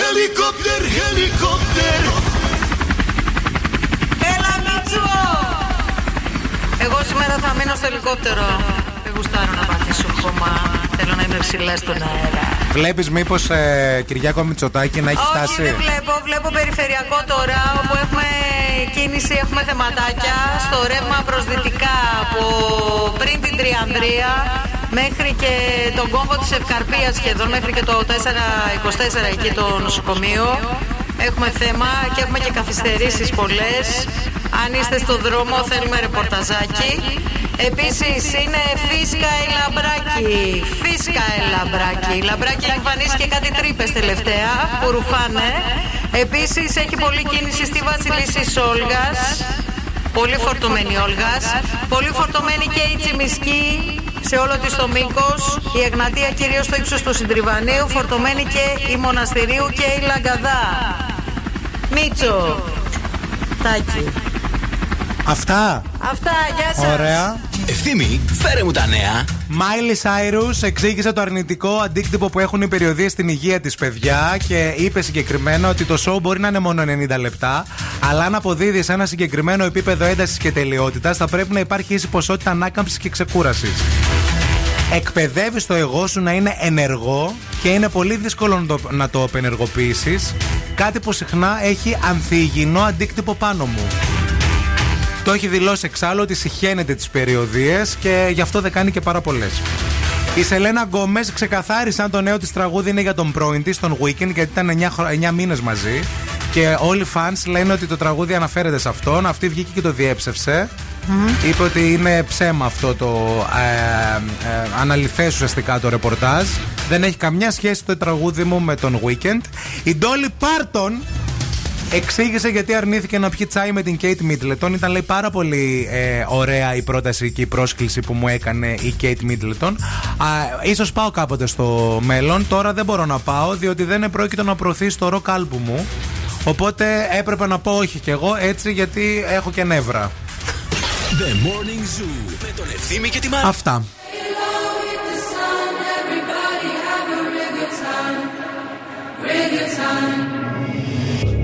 Helicopter, helicopter. Έλα, Μίτσο! Εγώ σήμερα θα μείνω στο ελικόπτερο. Δεν γουστάρω να πατήσω χώμα. Θέλω να είμαι ψηλά στον αέρα. Βλέπεις μήπως ε, Κυριάκο Μητσοτάκη να έχει Όχι, φτάσει; δεν βλέπω. Βλέπω περιφερειακό τώρα, όπου έχουμε κίνηση, έχουμε θεματάκια. Στο ρεύμα προς δυτικά, από πριν την Τριανδρία μέχρι και τον κόμβο της Ευκαρπίας σχεδόν, μέχρι και το 424 εκεί το νοσοκομείο. Έχουμε θέμα και έχουμε και καθυστερήσεις πολλές. Αν είστε στο δρόμο θέλουμε ρεπορταζάκι. Επίσης είναι φίσκα η λαμπράκι. Φίσκα η λαμπράκι. Η λαμπράκι έχει εμφανίσει και κάτι τρύπες τελευταία που ρουφάνε. Επίσης έχει πολλή κίνηση στη Βασιλίση Όλγας. Πολύ φορτωμένη Όλγας. Πολύ φορτωμένη και η Τσιμισκή σε όλο της το μήκος. Η Εγνατία κυρίως στο ύψος του Συντριβανίου. Φορτωμένη και η Μοναστηρίου και η Λαγκαδά. Μίτσο. Τάκη. Αυτά. Αυτά, γεια σας. Ωραία. Ευθύμη, φέρε μου τα νέα. Μάιλι Σάιρους εξήγησε το αρνητικό αντίκτυπο που έχουν οι περιοδίες στην υγεία της, παιδιά, και είπε συγκεκριμένα ότι το show μπορεί να είναι μόνο 90 λεπτά, αλλά αν αποδίδεις ένα συγκεκριμένο επίπεδο έντασης και τελειότητας, θα πρέπει να υπάρχει ίση ποσότητα ανάκαμψης και ξεκούρασης. Εκπαιδεύεις το εγώ σου να είναι ενεργό και είναι πολύ δύσκολο να το, να το απενεργοποιήσεις. Κάτι που συχνά έχει ανθυγινό αντίκτυπο πάνω μου. Το έχει δηλώσει εξάλλου ότι συχαίνεται τις περιοδίες και γι' αυτό δεν κάνει και πάρα πολλές. Η Σελένα Γκόμες ξεκαθάρισε αν το νέο της τραγούδι είναι για τον πρώην της, τον Weekend, γιατί ήταν 9, 9 μήνες μαζί. Και όλοι οι fans λένε ότι το τραγούδι αναφέρεται σε αυτόν. Αυτή βγήκε και το διέψευσε. Είπε ότι είναι ψέμα αυτό το ε, ε, αναλυθές ουσιαστικά το ρεπορτάζ. Δεν έχει καμιά σχέση το τραγούδι μου με τον Weekend. Η Dolly Parton εξήγησε γιατί αρνήθηκε να πιει τσάι με την Kate Middleton. Ήταν λέει πάρα πολύ ε, ωραία η πρόταση και η πρόσκληση που μου έκανε η Kate Middleton. Α, ίσως πάω κάποτε στο μέλλον. Τώρα δεν μπορώ να πάω διότι δεν επρόκειτο να προωθήσει το rock album μου. Οπότε έπρεπε να πω όχι κι εγώ έτσι γιατί έχω και νεύρα. The Morning Zoo με τον Ευθύμη και τη Μαρία. Αυτά.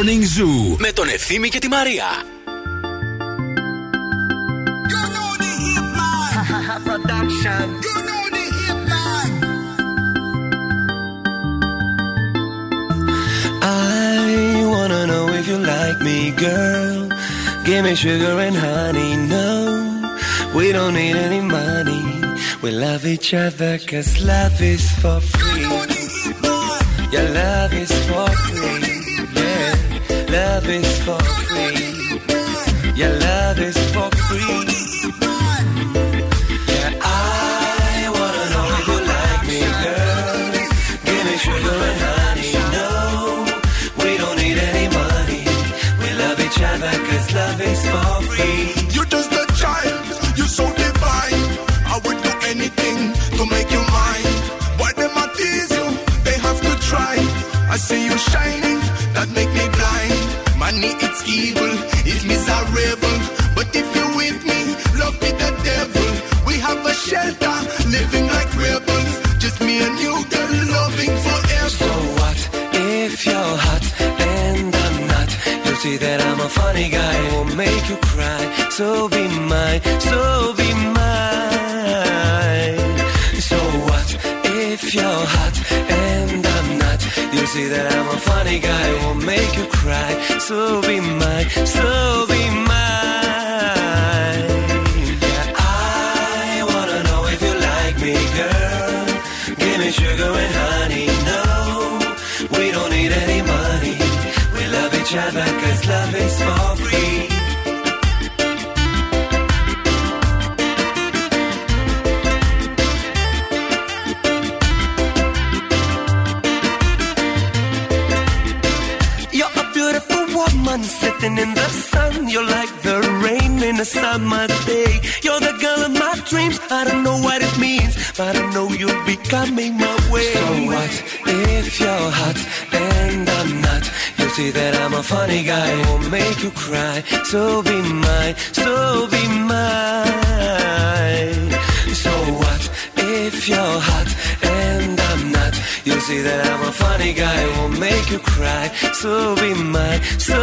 Morning Zoo με τον Ευθύμη και τη Μαρία. Production. I wanna know if you like me, girl. Give me sugar and honey. No, we don't need any money. We love each other cause love is for free. Your love is for free. Yeah, love is for free. Your love is for free. Yeah, I wanna know if you like me, girl. Give me sugar and honey. No, we don't need any money. We love each other cause love is for free. So be mine, so be mine. So what if you're hot and I'm not? You see that I'm a funny guy, won't make you cry. So be mine, so be So be mine, so be mine. So what if you're hot and I'm not? You'll see that I'm a funny guy, won't make you cry. So be mine, so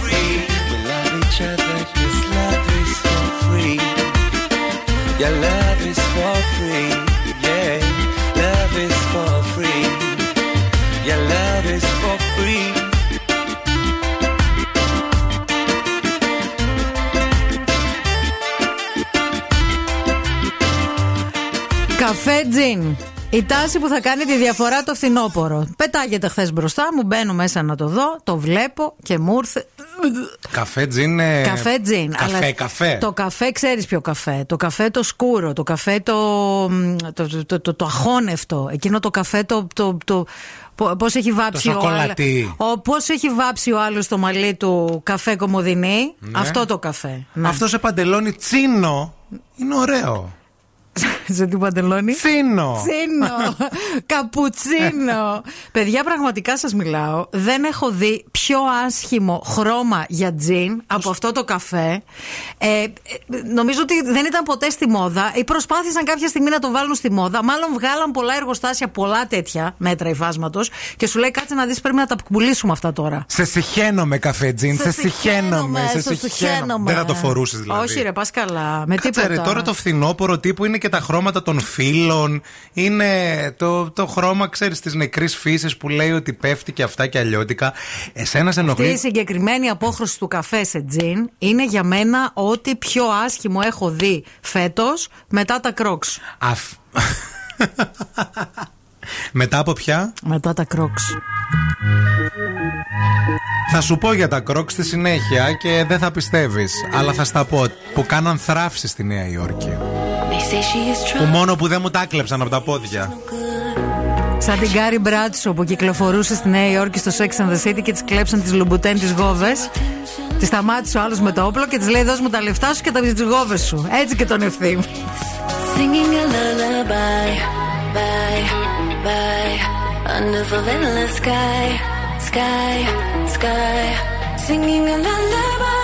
free. We love each other cause love is for free. Your love is for free. Yeah, love is for free. Your love is for free. Καφέ τζιν. Η τάση που θα κάνει τη διαφορά το φθινόπωρο. Πετάγεται χθες μπροστά μου, μπαίνω μέσα να το δω, το βλέπω και μου ήρθε. Καφέ τζιν. ε, Καφέ τζιν. Καφέ, αλλά καφέ. Το καφέ, ξέρεις ποιο καφέ; Το καφέ το σκούρο, το καφέ το, το, το, το, το, το αχώνευτο. Εκείνο το καφέ το. το, το Πώς έχει βάψει Το ο άλλο. σοκολατί. Πώς έχει βάψει ο άλλος το μαλλί του καφέ κομοδινί; Ναι. Αυτό το καφέ. Ναι. Αυτός σε παντελόνι τσίνο είναι ωραίο. Σε τι παντελόνι. Τσίνο. Τσίνο. *laughs* Καπουτσίνο. Παιδιά, πραγματικά σας μιλάω. Δεν έχω δει πιο άσχημο χρώμα για τζιν από αυτό το καφέ. Ε, ε, νομίζω ότι δεν ήταν ποτέ στη μόδα. Ή προσπάθησαν κάποια στιγμή να το βάλουν στη μόδα. Μάλλον βγάλαν πολλά εργοστάσια, πολλά τέτοια μέτρα υφάσματος. Και σου λέει, κάτσε να δεις, πρέπει να τα πουλήσουμε αυτά τώρα. Σε συχαίνομαι καφέ τζιν. Σε συχαίνομαι. σε Σε συχαίνομαι. συχαίνομαι. Δεν θα το φορούσες δηλαδή. Όχι, ρε, πας καλά. Με Κάτσε, ρε, τίποτα. τώρα το φθινόπωρο τύπου είναι και τα χρώματα των φύλων. Είναι το, το χρώμα, ξέρεις, της νεκρής φύσης που λέει ότι πέφτει και αυτά και αλλιώτικα. Εσένα σε Αυτή η ενοχλεί. συγκεκριμένη απόχρωση του καφέ σε τζιν είναι για μένα ό,τι πιο άσχημο έχω δει φέτος μετά τα κρόξ. Αφ- *laughs* Μετά από ποια; Μετά τα κρόξ. Θα σου πω για τα κρόκ στη συνέχεια και δεν θα πιστεύεις Αλλά θα στα πω που κάναν θραύση στη Νέα Υόρκη Που μόνο που δεν μου τα κλέψαν από τα πόδια Σαν την Κάρι Μπράντσοου που κυκλοφορούσε στη Νέα Υόρκη στο Sex and the City και της κλέψαν τις λουμπουτέν τις γόβες. Τη σταμάτησε ο άλλος με το όπλο και της λέει: Δώσ' μου τα λεφτά σου και τα τις γόβες σου. Έτσι και τον ευθύνη. Under the endless sky, sky, sky. Singing a lullaby,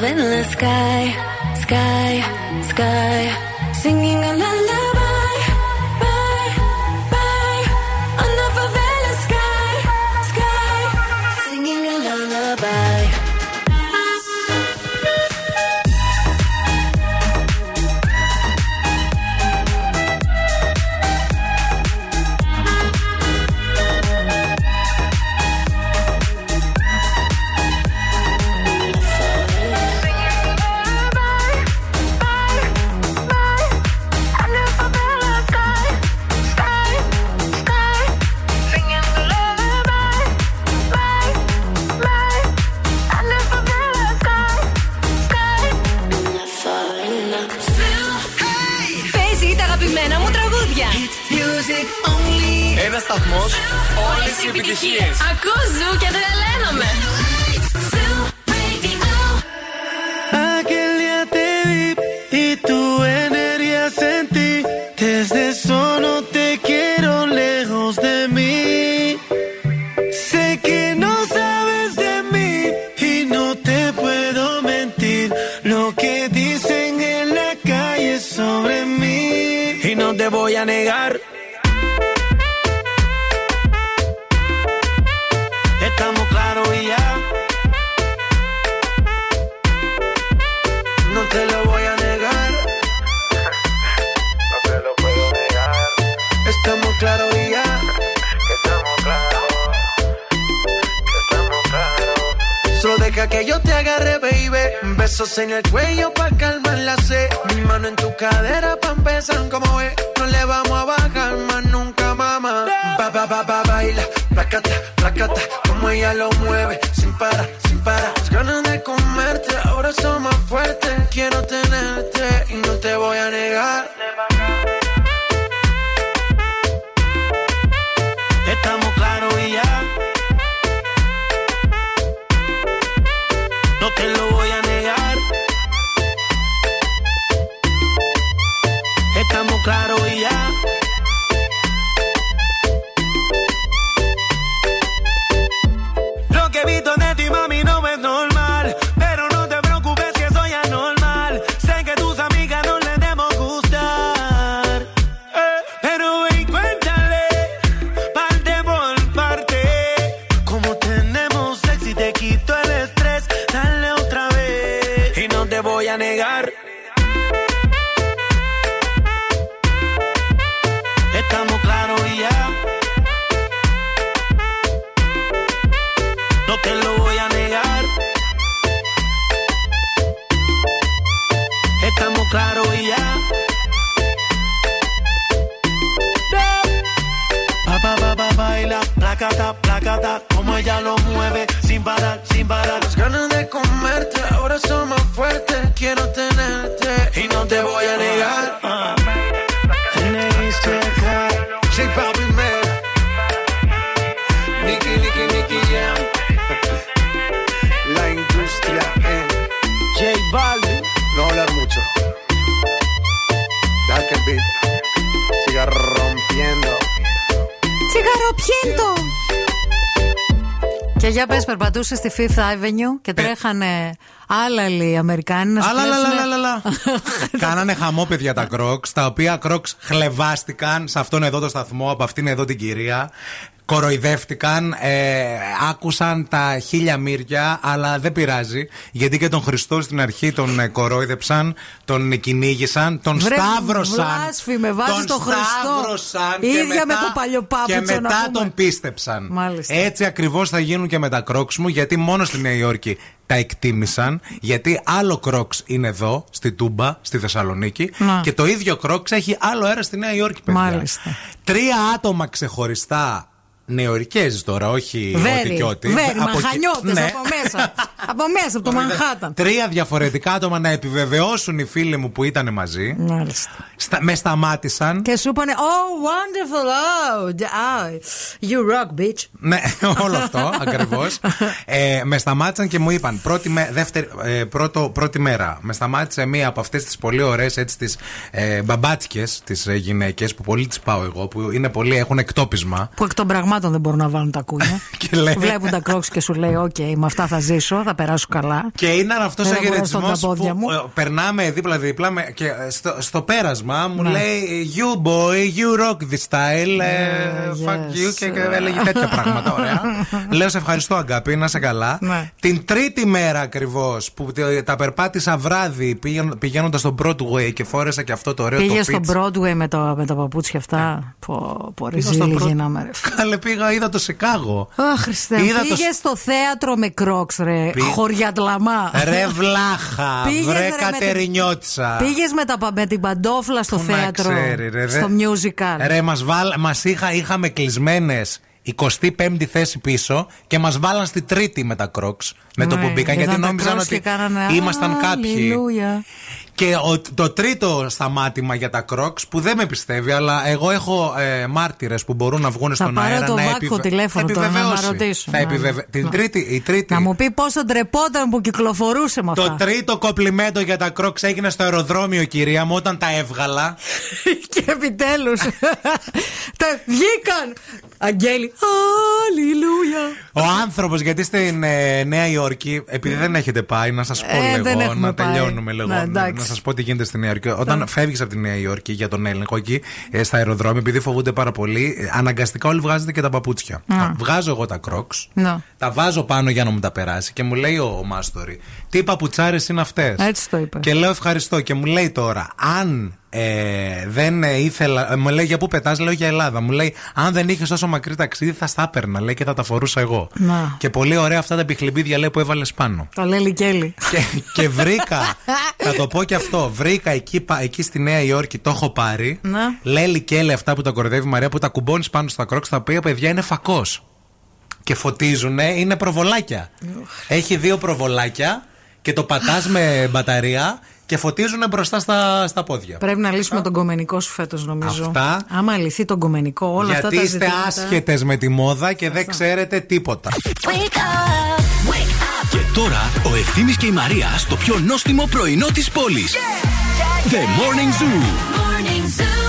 endless sky, sky, sky. Singing a lullaby, Ένα σταθμό, όλε οι επιτυχίε. Ακούω ζου και τρελαίνομαι. Aquel día te vi y tu energía sentí. Desde eso no te quiero lejos de mí. Sé que no sabes de mí y no te puedo mentir. Lo que dicen en la calle sobre mí. Y no te voy a negar. Besos en el cuello pa' calmar la sed. Mi mano en tu cadera pa' empezar como es. No le vamos a bajar más nunca, mamá. Ba, ba, ba, ba, baila. Placata, placata. Como ella lo mueve. Sin parar, sin parar. Las ganas de comerte. Ahora son más fuertes. Quiero tenerte y no te voy a negar. Estamos claros y ya. Fifth Avenue και τρέχανε άλλαλοι Αμερικάνοι να σου Αλλά, αλλά, κλέψουνε- αλλά, αλλά. Κάνανε χαμό, παιδιά, τα κρόξ, τα οποία κρόξ χλεβάστηκαν σε αυτόν εδώ το σταθμό, από αυτήν εδώ την κυρία. Κοροϊδεύτηκαν, ε, άκουσαν τα χίλια μύρια, αλλά δεν πειράζει. Γιατί και τον Χριστό στην αρχή τον ε, κορόιδεψαν, τον κυνήγησαν, τον Βρε, σταύρωσαν. Βλάσφημε, βάζεις τον τον Χριστό. σταύρωσαν και Ίδια μετά- με το παλιοπάπουτσο Και να μετά πούμε. τον πίστεψαν. Μάλιστα. Έτσι ακριβώς θα γίνουν και με τα κρόξ μου, γιατί μόνο στη Νέα Υόρκη τα εκτίμησαν. Γιατί άλλο κρόξ είναι εδώ, στη Τούμπα, στη Θεσσαλονίκη. Να. Και το ίδιο κρόξ έχει άλλο αέρα στη Νέα Υόρκη, παιδιά. Μάλιστα. Τρία άτομα ξεχωριστά. Νεοερικέζοι τώρα, όχι ό,τι Βέρι, και ό,τι. βέρι, Από εκεί- μαχανιώτες Ναι. από μέσα. από μέσα, από το Μανχάταν. Τρία διαφορετικά άτομα να επιβεβαιώσουν οι φίλοι μου που ήταν μαζί. Μάλιστα. Στα, με σταμάτησαν. Και σου είπανε, Oh, wonderful, oh, d- oh, you rock, bitch. Ναι, όλο αυτό ακριβώς. ε, με σταμάτησαν και μου είπαν πρώτη, με, δεύτερη, ε, πρώτο, πρώτη μέρα. Με σταμάτησε μία από αυτές τις πολύ ωραίες έτσι τις ε, μπαμπάτσικες τις ε, γυναίκες που πολύ τις πάω εγώ, που είναι πολύ, έχουν εκτόπισμα. Που εκ των πραγμάτων δεν μπορούν να βάλουν τακούνια. *laughs* Και λέει- Βλέπουν τα Crocs και σου λέει: Οκ, με αυτά θα ζήσω, θα περάσω καλά. Και είναι αυτός ο Δεν μπορώ να στώ χαιρετισμός τα πόδια που μου. ε, περνάμε δίπλα-δίπλα με- και ε, στο, στο πέρασμα μου Ναι. λέει You boy, you rock this style. ε, fuck you και, και έλεγε τέτοια πράγματα. Ωραία. *laughs* Λέω σε ευχαριστώ, αγάπη, να είσαι καλά. Ναι. Την τρίτη μέρα ακριβώς που τε- τα περπάτησα βράδυ πηγαίνοντας στον Broadway και φόρεσα και αυτό το ωραίο Πήγες το στον pitch. Broadway με, το, με τα παπούτσια αυτά. Πω, πω, ρε, Πήγα στο ζήλι Broad- γίναμε, ρε. Καλέ, πήγα, είδα το Σικάγο. Αχ, Χριστέ, μου, Είδα το πήγες στο θέατρο με κρόξ, ρε. Πή- Χωριατλαμά. Ρε βλάχα, Πήγες, βρε ρε, με την- Κατερινιώτησα. Πήγες με, τα πα- με την παντόφλα στο Πού να θέατρο. ξέρει, ρε, στο δε- musical. Ρε, μας, βάλ, μας είχα, είχαμε κλεισμένες 25η θέση πίσω και μας βάλαν στη τρίτη με τα κρόξ. Με το Ναι, που μπήκαν γιατί είδαν τα νόμιζαν Crocs ότι και κάνανε, ήμασταν κάποιοι. Αλληλούια. Και ο, το τρίτο σταμάτημα για τα κρόξ που δεν με πιστεύει, αλλά εγώ έχω ε, μάρτυρες που μπορούν να βγουν στον πάρω αέρα το να Βάκο τηλέφωνο θα τώρα, να επιβεβαιώσει. με ρωτήσω. Θα Ναι, επιβεβαι... ναι. Την Ναι. τρίτη, η τρίτη. Να μου πει πόσο ντρεπόταν που κυκλοφορούσε με Το αυτά. τρίτο κοπλιμέντο για τα κρόξ έγινε στο αεροδρόμιο, κυρία μου, όταν τα έβγαλα. *laughs* και επιτέλους. *laughs* τα βγήκαν! Αγγέλη. Αλληλούια. Ο άνθρωπος, γιατί στην ε, Νέα Υόρκη, επειδή δεν έχετε πάει, να σας πω Ε, δεν λίγο, έχουμε να πάει. τελειώνουμε λίγο. Ναι, εντάξει. να σας πω τι γίνεται στη Νέα Υόρκη. Όταν φεύγεις από τη Νέα Υόρκη για τον έλεγχο εκεί, ε, στα αεροδρόμια, επειδή φοβούνται πάρα πολύ, ε, αναγκαστικά όλοι βγάζετε και τα παπούτσια. Να. Βγάζω εγώ τα κρόξ, Να. τα βάζω πάνω για να μου τα περάσει και μου λέει ο, ο Μάστορη, τι παπουτσάρες είναι αυτές; Έτσι το είπε. Και λέω ευχαριστώ και μου λέει τώρα, αν ε, δεν ε, ήθελα. ε, μου λέει για πού πετάς, λέω για Ελλάδα. Μου λέει, αν δεν είχες τόσο μακρύ ταξίδι, θα στα έπαιρνα, λέει και θα τα φορούσα εγώ. Να. Και πολύ ωραία αυτά τα επιχλιμπίδια λέει που έβαλες πάνω. Τα λέει Κέλλη. και, και βρήκα, θα το πω και αυτό, βρήκα εκεί, πα- εκεί στη Νέα Υόρκη, το έχω πάρει. Να. Λέει και αυτά που τα κορδεύει η Μαρία που τα κουμπώνεις πάνω στα κρόξ, τα οποία παιδιά είναι φακός. Και φωτίζουνε, είναι προβολάκια. Έχει δύο προβολάκια και το πατάς με μπαταρία και φωτίζουν μπροστά στα, στα πόδια. Πρέπει να λύσουμε τον κομμενικό σου φέτος, νομίζω. Αυτά. Άμα λυθεί τον κομμενικό, όλα Γιατί αυτά τα είστε ζητήματα. άσχετες με τη μόδα και δεν ξέρετε τίποτα. Και τώρα ο Ευθύμης και η Μαρία στο πιο νόστιμο πρωινό της πόλης. The Morning Zoo. my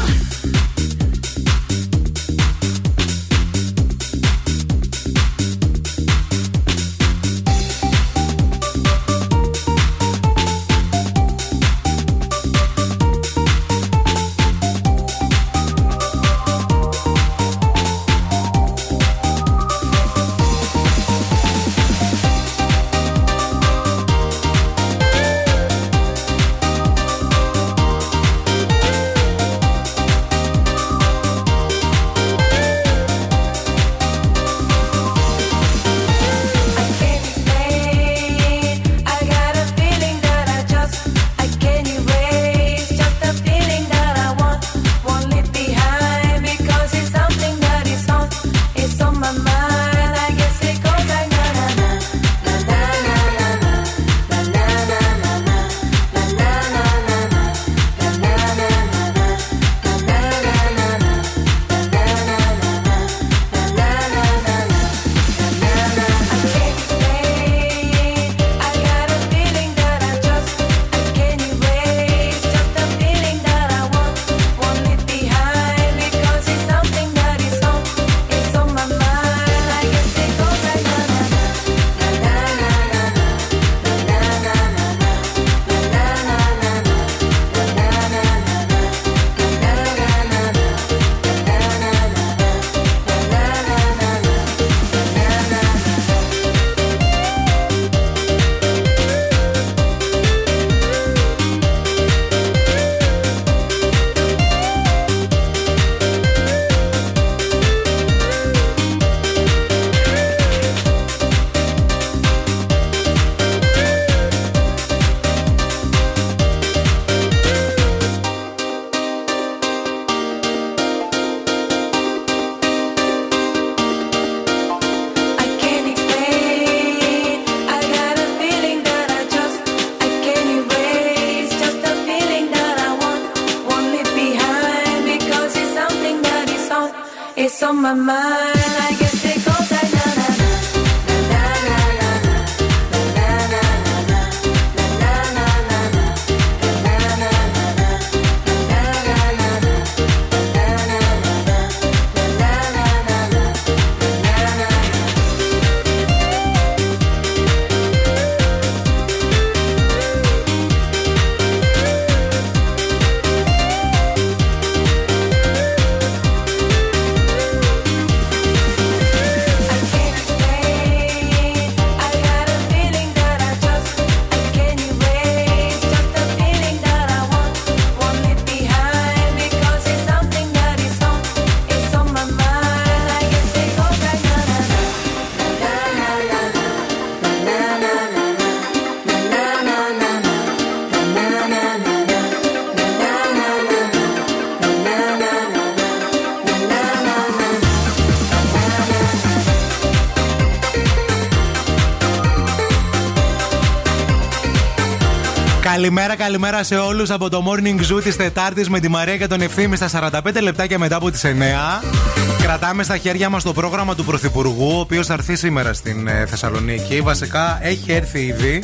Καλημέρα, καλημέρα σε όλους από το Morning Zoo της Τετάρτης με τη Μαρία και τον Ευθύμη στα 45 λεπτάκια μετά από τις 9. Κρατάμε στα χέρια μας το πρόγραμμα του Πρωθυπουργού, ο οποίος θα έρθει σήμερα στην ε, Θεσσαλονίκη. Βασικά έχει έρθει ήδη.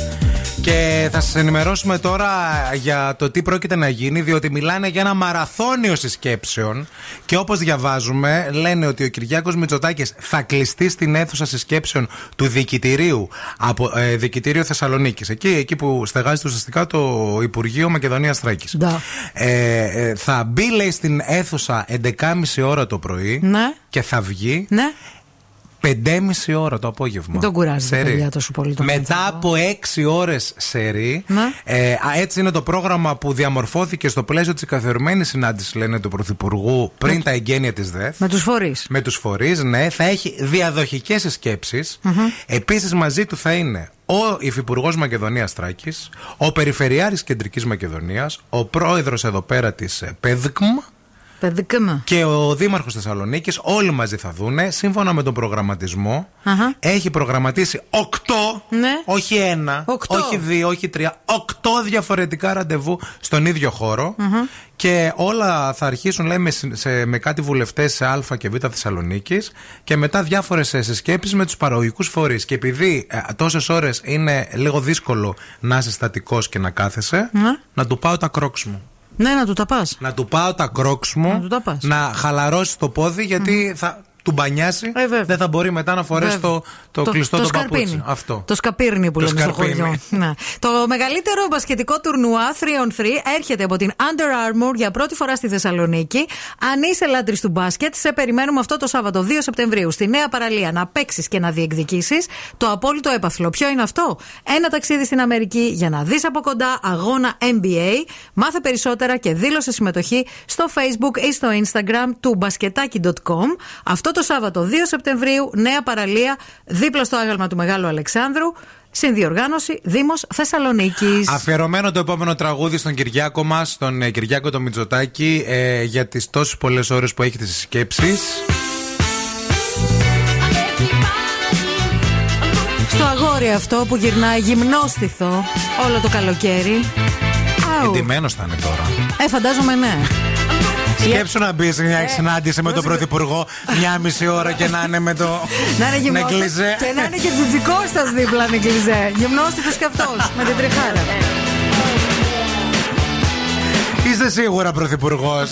Και θα σας ενημερώσουμε τώρα για το τι πρόκειται να γίνει, διότι μιλάνε για ένα μαραθώνιο συσκέψεων. Και όπως διαβάζουμε, λένε ότι ο Κυριάκος Μητσοτάκης θα κλειστεί στην αίθουσα συσκέψεων του Διοικητηρίου από ε, Διοικητήριο Θεσσαλονίκης. Εκεί, εκεί που στεγάζεται ουσιαστικά το Υπουργείο Μακεδονίας Τράκη. Ε, ε, θα μπει, λέει, στην αίθουσα 11.30 ώρα το πρωί Ναι. Και θα βγει Ναι. 5,5 ώρα το απόγευμα. Μην τον κουράζει Σερί. παιδιά τόσο πολύ το Μετά από 6 ώρες σερή. Ναι. Ε, α, έτσι είναι το πρόγραμμα που διαμορφώθηκε στο πλαίσιο της καθιερωμένη συνάντησης, λένε, του Πρωθυπουργού πριν τα εγγένεια της ΔΕΘ. Με τους φορείς. Με τους φορείς, ναι. Θα έχει διαδοχικές συσκέψει. Επίσης μαζί του θα είναι ο Υφυπουργός Μακεδονίας Τράκης, ο Περιφερειάρης Κεντρικής Μακεδονίας, ο πρόεδρος εδώ πέρα της ΠΕΔΚΜ. Παιδικέμα. Και ο Δήμαρχος Θεσσαλονίκης, όλοι μαζί θα δούνε, σύμφωνα με τον προγραμματισμό, Αχα. έχει προγραμματίσει 8, Ναι. όχι ένα, Οκτώ. όχι δύο, όχι τρία, 8 διαφορετικά ραντεβού στον ίδιο χώρο. Και όλα θα αρχίσουν, λέει, με, συ- σε, με κάτι βουλευτές σε Α και Β Θεσσαλονίκης και μετά διάφορες συσκέψεις με τους παραγωγικούς φορείς. Και επειδή ε, τόσες ώρες είναι λίγο δύσκολο να είσαι στατικός και να κάθεσαι, Ναι. να του πάω τα κρόξ μου. Ναι, να του τα πας. Να του πάω τα κρόξ μου, Να του τα πας. να χαλαρώσει το πόδι γιατί θα του μπανιάσει. δεν θα μπορεί μετά να φορέσει Ε, Βέβαια. το, το, κλειστό το, σκαρπίνι. παπούτσι. Αυτό. Το σκαπίρνι που Το λέμε στο σκαρπίνι. χωριό. Ναι. Το μεγαλύτερο μπασκετικό τουρνουά 3 on 3 έρχεται από την Under Armour για πρώτη φορά στη Θεσσαλονίκη. Αν είσαι λάτρης του μπάσκετ, σε περιμένουμε αυτό το Σάββατο 2 Σεπτεμβρίου στη Νέα Παραλία να παίξεις και να διεκδικήσεις το απόλυτο έπαθλο. Ποιο είναι αυτό; Ένα ταξίδι στην Αμερική για να δεις από κοντά αγώνα NBA. Μάθε περισσότερα και δήλωσε συμμετοχή στο Facebook ή στο Instagram του μπασκετάκι.com. Αυτό το Σάββατο 2 Σεπτεμβρίου, Νέα Παραλία, δίπλα στο άγαλμα του Μεγάλου Αλεξάνδρου. Συνδιοργάνωση Δήμος Θεσσαλονίκης. Αφιερωμένο το επόμενο τραγούδι στον Κυριάκο μας, τον ε, Κυριάκο το Μιτζοτάκη, ε, για τις τόσες πολλές ώρες που έχει τι συσκέψει. Στο αγόρι αυτό που γυρνάει γυμνόστιθο όλο το καλοκαίρι. Αου. Εντυμένος θα είναι τώρα. Ε, φαντάζομαι ναι. Σκέψου να μπεις σε μια Ε, συνάντηση με τον Πρωθυπουργό μια μισή ώρα και να είναι με το. Να είναι γυμνόστιθος νεκλιζέ. και να είναι και τζιτζικώστας δίπλα νεκλιζέ. Γυμνόστιθος κι αυτός με την τριχάρα. Είστε σίγουρα Πρωθυπουργός.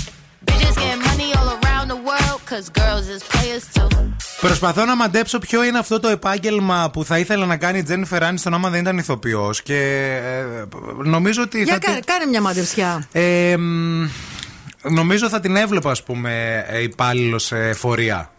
Προσπαθώ να μαντέψω ποιο είναι αυτό το επάγγελμα που θα ήθελε να κάνει η Τζένιφερ Άνιστον άμα δεν ήταν ηθοποιός. Και ε, νομίζω ότι. Για θα κάνε, κάνε μια μαντευσιά. Ε, μ, νομίζω θα την έβλεπα, ας πούμε, υπάλληλος σε φορεία.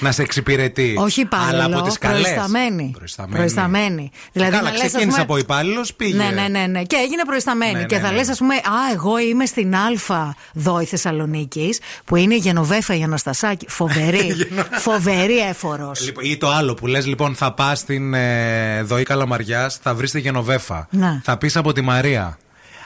Να σε εξυπηρετεί. Όχι υπάλληλο, Αλλά από τις καλές. προϊσταμένη. Προϊσταμένη. Προϊσταμένη. Καλά, να λες, ας ξεκίνησε πούμε- από υπάλληλος, πήγε. Ναι, ναι, ναι, ναι. Και έγινε προϊσταμένη. Ναι, και ναι, θα ναι. λες λε, ας πούμε, Α, εγώ είμαι στην Α Δόη Θεσσαλονίκης, που είναι η Γενοβέφα η Αναστασάκη. Φοβερή. *laughs* φοβερή έφορος. Λοιπόν, ή το άλλο που λες λοιπόν θα πας στην ε, Δοή Καλαμαριάς θα βρεις τη Γενοβέφα Ναι. θα πεις από τη Μαρία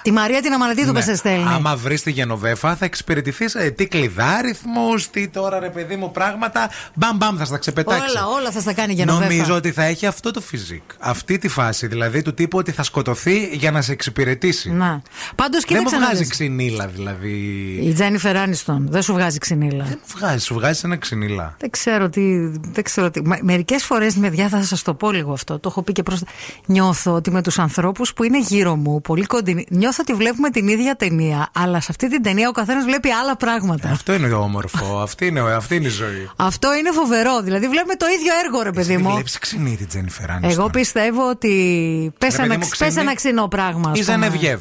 Τη Μαρία την Αμανατίδου Ναι. που σε στέλνει. Άμα βρεις τη Γενοβέφα, θα εξυπηρετηθείς ε, τι κλειδάριθμου, τι τώρα ρε παιδί μου πράγματα. Μπαμ μπαμ θα στα ξεπετάξεις. Όλα, όλα θα στα κάνει η Γενοβέφα. Νομίζω ότι θα έχει αυτό το φυσικ. Αυτή τη φάση δηλαδή του τύπου ότι θα σκοτωθεί για να σε εξυπηρετήσει. Να. Πάντως Δεν μου κοίταξε να βγάζει δεις. ξυνήλα δηλαδή. Η Τζένιφερ Άνιστον δεν σου βγάζει ξυνήλα. Δεν μου βγάζει, σου βγάζει ένα ξυνήλα. Δεν ξέρω τι. Δεν ξέρω τι. Μερικές φορές, παιδιά, θα σας το πω λίγο αυτό. Το έχω πει και προ. Νιώθω ότι με τους ανθρώπους που είναι γύρω μου, πολύ κοντινοί, νιώθω ότι βλέπουμε την ίδια ταινία, αλλά σε αυτή την ταινία ο καθένας βλέπει άλλα πράγματα. Αυτό είναι το όμορφο. αυτή, είναι, αυτή είναι η ζωή. Αυτό είναι φοβερό. Δηλαδή, βλέπουμε το ίδιο έργο, ρε παιδί μου. Βλέπει ξυνή την Τζένιφερ Άνιστον. Εγώ πιστεύω ότι. Πε Ρε παιδί ένα, μου, πες ξυνή. ένα ξινό πράγμα. ας Η πούμε. Ζενεβιέβ.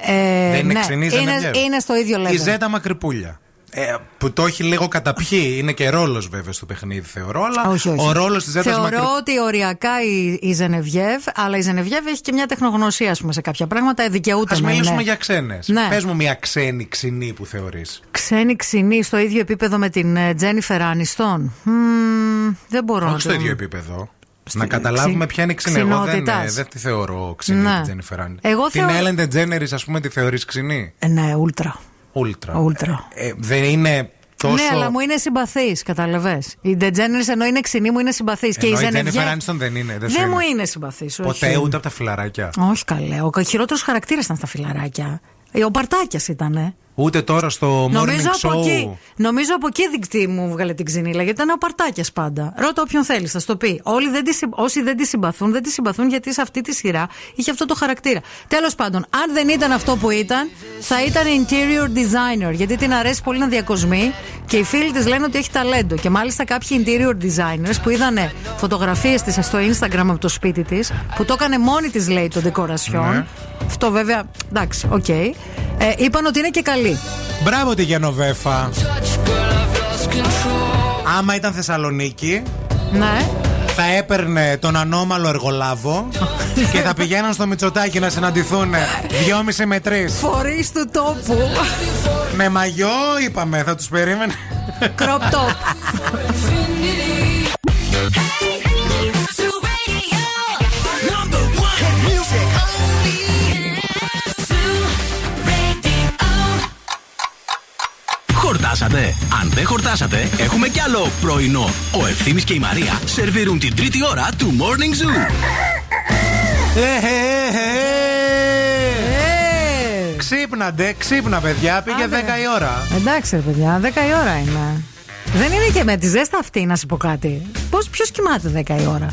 Ε, Δεν είναι ναι, ξινή η είναι, Ζενεβιέβ. είναι στο ίδιο level. Η Ζέτα Μακρυπούλια. Ε, που το έχει λίγο καταπιεί. Είναι και ρόλος βέβαια στο παιχνίδι, θεωρώ. Αλλά όχι, όχι. ο ρόλος της Ζέτα Θεωρώ Μακρυπούλια. ότι οριακά η, η Ζενεβιέβ, αλλά η Ζενεβιέβ έχει και μια τεχνογνωσία, ας πούμε, σε κάποια πράγματα. Ε, δικαιούται Α να μιλήσουμε είναι. για ξένες. Ναι. Πες μου μια ξένη ξινή που θεωρείς. Ξένη ξινή στο ίδιο επίπεδο με την ε, Τζένιφερ Άνιστον. Μμμ, δεν μπορώ να Όχι στο το- ίδιο επίπεδο. Να καταλάβουμε ξυ- ποια είναι η ξινή. Εγώ δεν, ξινότητας. ε, δεν τη θεωρώ ξινή Ναι. την Τζένιφερ Άνιστον. Εγώ Την θεω- Έλεν Τζένερη, ας πούμε, τη θεωρείς ξινή; Ε, ναι, ούλτρα. Ούλτρα. Ούλτρα. Ε, δεν είναι τόσο. Ναι, αλλά μου είναι συμπαθής, καταλαβέ. Η Ντετζένερη ενώ είναι ξινή μου είναι συμπαθής. Και η Ενώ η Ζενεβιέβ. Τζένιφερ Άνιστον δεν είναι. Δεν, σου Δεν μου είναι συμπαθής. Ποτέ ούτε από τα φιλαράκια. Όχι καλέ. Ο χειρότερος χαρακτήρας ήταν στα φιλαράκια. Ε, Ο Παρτάκια ήταν. Ούτε τώρα στο Νομίζω morning από, show. εκεί, νομίζω από εκεί δικτύ μου βγάλε την ξυνήλα, γιατί ήταν ο Παρτάκια πάντα. Ρώτα όποιον θέλεις, θα σου το πει. Όλοι δεν τη, συ- όσοι δεν τη συμπαθούν, δεν τη συμπαθούν γιατί σε αυτή τη σειρά είχε αυτό το χαρακτήρα. Τέλος πάντων, αν δεν ήταν αυτό που ήταν, θα ήταν interior designer, γιατί την αρέσει πολύ να διακοσμεί και οι φίλοι της λένε ότι έχει ταλέντο. Και μάλιστα κάποιοι interior designers που είδανε φωτογραφίες της στο Instagram από το σπίτι της, που το έκανε μόνη της, λέει, το decoration. Ναι. Αυτό βέβαια, εντάξει, οκ. Ε, είπαν ότι είναι και καλή. Μπράβο τη Γενοβέφα. Άμα ήταν Θεσσαλονίκη, Ναι. θα έπαιρνε τον ανώμαλο εργολάβο *laughs* και θα πηγαίναν στο Μητσοτάκι να συναντηθούν δυόμιση με τρεις. Φορείς του τόπου. Με μαγιό είπαμε, θα τους περίμενε. Crop top. *laughs* Χορτάσατε; Αν δεν χορτάσατε, έχουμε κι άλλο πρωινό. Ο Ευθύμης και η Μαρία σερβίρουν την τρίτη ώρα του Morning Zoo. Ξύπναντε, ξύπνα παιδιά, πήγε 10 η ώρα. Εντάξει, ρε παιδιά, 10 η ώρα είναι. Δεν είναι και με τη ζέστα αυτή, να σου πω κάτι. Πώς ποιος κοιμάται 10 η ώρα;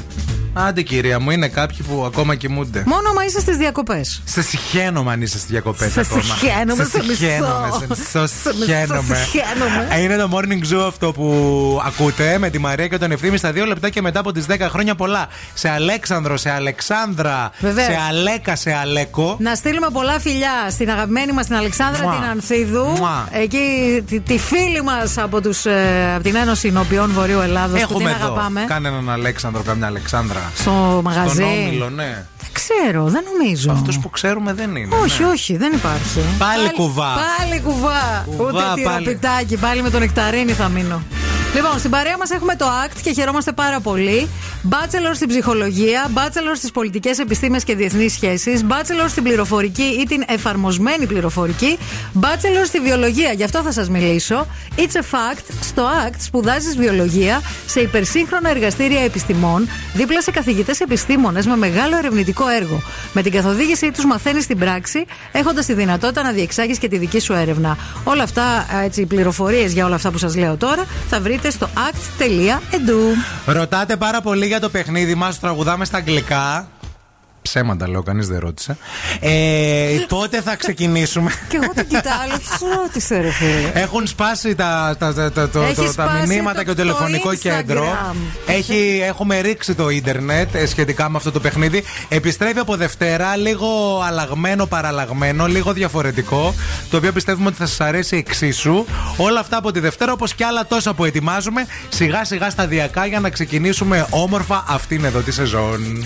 Άντε κυρία μου, είναι κάποιοι που ακόμα κοιμούνται. Μόνο μα είσαι στις διακοπές. Σε συχαίνομαι αν είσαι στις διακοπές Σε ακόμα. συχαίνομαι, σε μισώ. συχαίνομαι, σε Σε μισώ, συχαίνομαι. συχαίνομαι. Ε, Είναι το morning zoo αυτό που ακούτε με τη Μαρία και τον Ευθύμη στα δύο λεπτά και μετά από τις 10 χρόνια πολλά. Σε Αλέξανδρο, σε Αλεξάνδρα, Βεβαίως. σε Αλέκα, σε Αλέκο. Να στείλουμε πολλά φιλιά στην αγαπημένη μας την Αλεξάνδρα Μουα. την Ανθίδου. Μουα. Εκεί τη, τη φίλη μας από, τους, ε, από την Ένωση Νοποιών Βορείου Ελλάδος που την Έχουμε εδώ. αγαπάμε. Κάνε έναν Αλέξανδρο, καμιά Αλεξάνδρα. Στο μαγαζί. Στον Όμιλο, ναι. Δεν ξέρω, δεν νομίζω. Αυτό που ξέρουμε δεν είναι. Όχι, ναι. όχι, δεν υπάρχει. Πάλι κουβά. Πάλι κουβά. Κουβά, Ούτε πάλι. τυροπιτάκι. Πάλι με τον νεκταρίνη θα μείνω. Λοιπόν, στην παρέα μας έχουμε το ACT και χαιρόμαστε πάρα πολύ. Bachelor στην ψυχολογία, Bachelor στις πολιτικές επιστήμες και διεθνείς σχέσεις, Bachelor στην πληροφορική ή την εφαρμοσμένη πληροφορική, Bachelor στη βιολογία. Γι' αυτό θα σας μιλήσω. It's a fact. Στο ACT σπουδάζεις βιολογία σε υπερσύγχρονα εργαστήρια επιστημών, δίπλα σε καθηγητές επιστήμονες με μεγάλο ερευνητικό έργο. Με την καθοδήγησή τους μαθαίνεις την πράξη, έχοντας τη δυνατότητα να διεξάγεις και τη δική σου έρευνα. Όλα αυτά, έτσι, οι πληροφορίες για όλα αυτά που σας λέω τώρα, θα βρείτε στο act.edu. Ρωτάτε πάρα πολύ για το παιχνίδι μας. Τραγουδάμε στα αγγλικά. Ψέματα λέω, κανείς δεν ρώτησε. Ε, πότε θα ξεκινήσουμε; *laughs* Και εγώ τον κοιτάω, ποιο ρώτησε, ρε φίλε. Έχουν σπάσει τα, τα, τα, τα, το- Έχει το- τα σπάσει μηνύματα το- και το τηλεφωνικό το κέντρο. Instagram. Έχει, έχουμε ρίξει το ίντερνετ ε, σχετικά με αυτό το παιχνίδι. Επιστρέφει από Δευτέρα, λίγο αλλαγμένο, παραλλαγμένο, λίγο διαφορετικό. Το οποίο πιστεύουμε ότι θα σας αρέσει εξίσου. Όλα αυτά από τη Δευτέρα, όπως και άλλα τόσα που ετοιμάζουμε, σιγά σιγά σταδιακά για να ξεκινήσουμε όμορφα αυτήν εδώ τη σεζόν.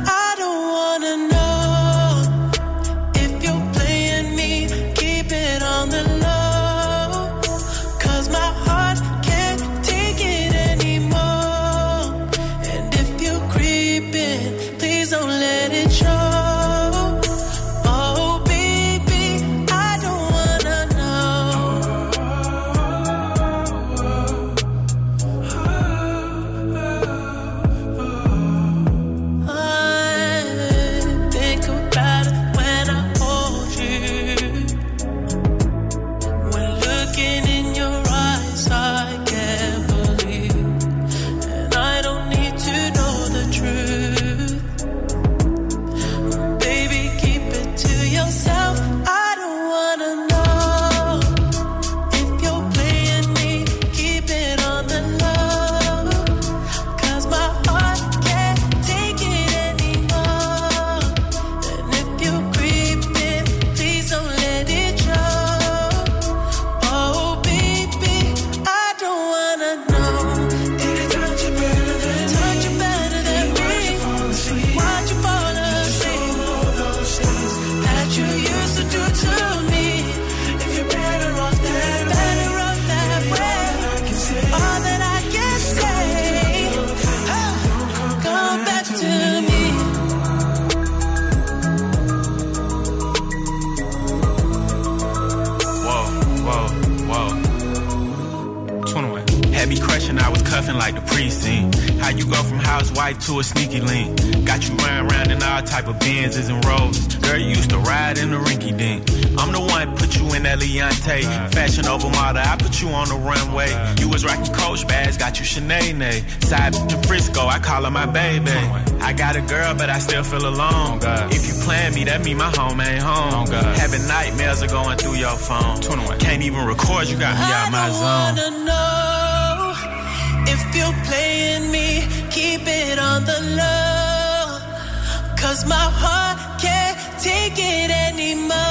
that mean my home ain't home. Oh, Having nightmares are going through your phone. 21. Can't even record, you got me out my zone. I wanna know if you're playing me, keep it on the low. Cause my heart can't take it anymore.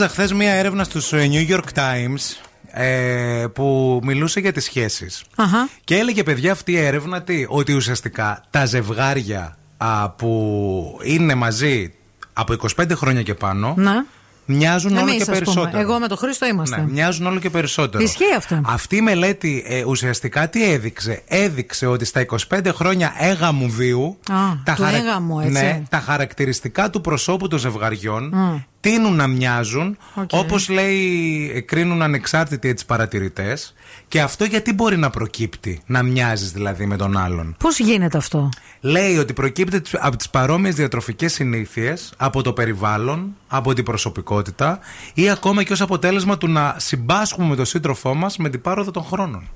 Διάβαζα χθες μία έρευνα στους ε, New York Times ε, που μιλούσε για τις σχέσεις. Αχα. Και έλεγε παιδιά αυτή η έρευνα τι, ότι ουσιαστικά τα ζευγάρια α, που είναι μαζί από 25 χρόνια και πάνω Να. μοιάζουν όλο Εμείς, και ας πούμε. περισσότερο. Εγώ με τον Χρήστο είμαστε. Ναι, μοιάζουν όλο και περισσότερο. Ισχύει αυτό. Αυτή η μελέτη ε, ουσιαστικά τι έδειξε; Έδειξε ότι στα 25 χρόνια έγαμου βίου Α, του έγαμου, έτσι. ναι, τα χαρακτηριστικά του προσώπου των ζευγαριών Μμ. Τείνουν να μοιάζουν Οκ. όπως λέει ε, κρίνουν ανεξάρτητοι έτσι παρατηρητές και αυτό γιατί μπορεί να προκύπτει να μοιάζεις δηλαδή με τον άλλον; Πώς γίνεται αυτό; Λέει ότι προκύπτει τις- από τις παρόμοιες διατροφικές συνήθειες, από το περιβάλλον, από την προσωπικότητα ή ακόμα και ως αποτέλεσμα του να συμπάσχουμε με τον σύντροφό μας με την πάροδο των χρόνων.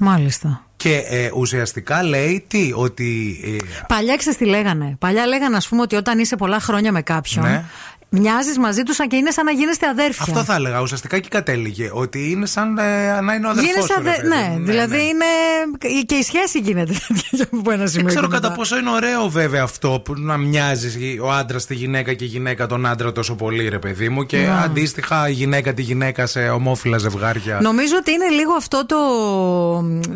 Μάλιστα. Και ε, ουσιαστικά λέει τι, ότι. ε, Παλιά ξέρεις τι λέγανε; Παλιά λέγανε, ας πούμε, ότι όταν είσαι πολλά χρόνια με κάποιον, Ναι. Μοιάζεις μαζί τους σαν και είναι σαν να γίνεστε αδέρφια. αυτό θα έλεγα. Ουσιαστικά και κατέληγε. Ότι είναι σαν ε, να είναι ο αδερφός Γίνεσαι σου, ρε αδε... παιδί ναι, μου. δηλαδή είναι. και η σχέση γίνεται *laughs* από ένα σημείο. Δεν ξέρω και κατά μετά. πόσο είναι ωραίο βέβαια αυτό που να μοιάζεις ο άντρας τη γυναίκα και η γυναίκα τον άντρα τόσο πολύ, ρε παιδί μου. Και Ναι. αντίστοιχα η γυναίκα τη γυναίκα σε ομόφυλα ζευγάρια. Νομίζω ότι είναι λίγο αυτό το.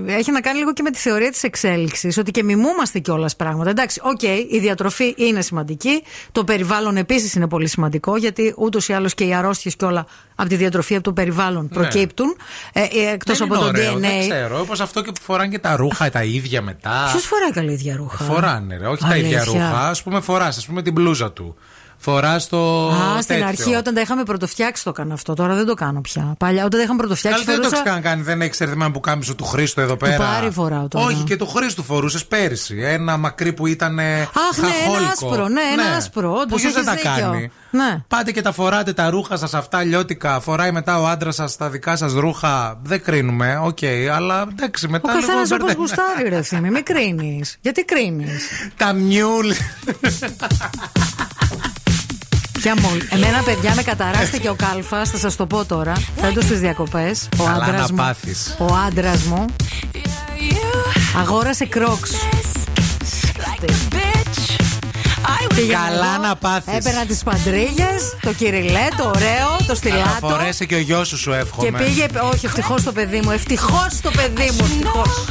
Έχει να κάνει λίγο και με τη θεωρία της εξέλιξης. Ότι και μιμούμαστε κιόλας πράγματα. Εντάξει, οκ, η διατροφή είναι σημαντική. Το περιβάλλον επίσης είναι πολύ σημαντικό. Γιατί ούτως ή άλλως και οι αρρώστιες και όλα από τη διατροφή, από το περιβάλλον προκύπτουν. Ε, Εκτός Δεν από είναι το ωραίο, DNA. Δεν ξέρω. Όπως αυτό και που φοράνε και τα ρούχα τα ίδια μετά. Ποιος φοράει καλή ίδια ρούχα; Φοράνε, ρε. Όχι τα ίδια Αλήθεια. ρούχα. Α πούμε, φοράς, ας πούμε, την μπλούζα του. Φορά το. Α, στην τέτοιο. αρχή όταν τα είχαμε πρωτοφτιάξει το έκανα αυτό. Τώρα δεν το κάνω πια. Παλιά όταν τα είχαμε πρωτοφτιάξει. Καλά, δεν το φορούσα- έχεις καν κάνει. Δεν έχει ερθιμένο που κάμισο του Χρήστο εδώ πέρα. Πάρη φοράω τώρα. Όχι, και του Χρήστου φορούσες πέρυσι. Ένα μακρύ που ήταν. Αχ, Αχ, ναι, ένα άσπρο. Ναι, ένα άσπρο. Όντως, Ποιο δεν τα έχεις δίκιο. κάνει. Ναι. Πάτε και τα φοράτε τα ρούχα σας αυτά λιώτικα. Φοράει μετά ο άντρας σας τα δικά σας ρούχα. Δεν κρίνουμε, οκ, αλλά εντάξει, Ο μετά λίγο. καθένας όπως μπερδε- γουστάρει, ρε ευθύμη. Μην κρίνεις. Γιατί κρίνεις; Τα μιούλ. *laughs* Ποια μόλ. Εμένα, παιδιά, με καταράστηκε ο Κάλφας, θα σας το πω τώρα. Φέτος στις διακοπές. Ο Καλά άντρας να μου. πάθεις. Ο άντρας μου. Αγόρασε κρόξ. Πήγαινα Καλά εγώ, να πάθεις. Έπαιρνα τις παντρίγε, το κυριλέ, το ωραίο, το Θα στυλάτο. φορέσει και ο γιος σου, σου εύχομαι. Και πήγε. Όχι, ευτυχώς το παιδί μου. Ευτυχώς το παιδί μου. Ευτυχώς.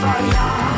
Fire.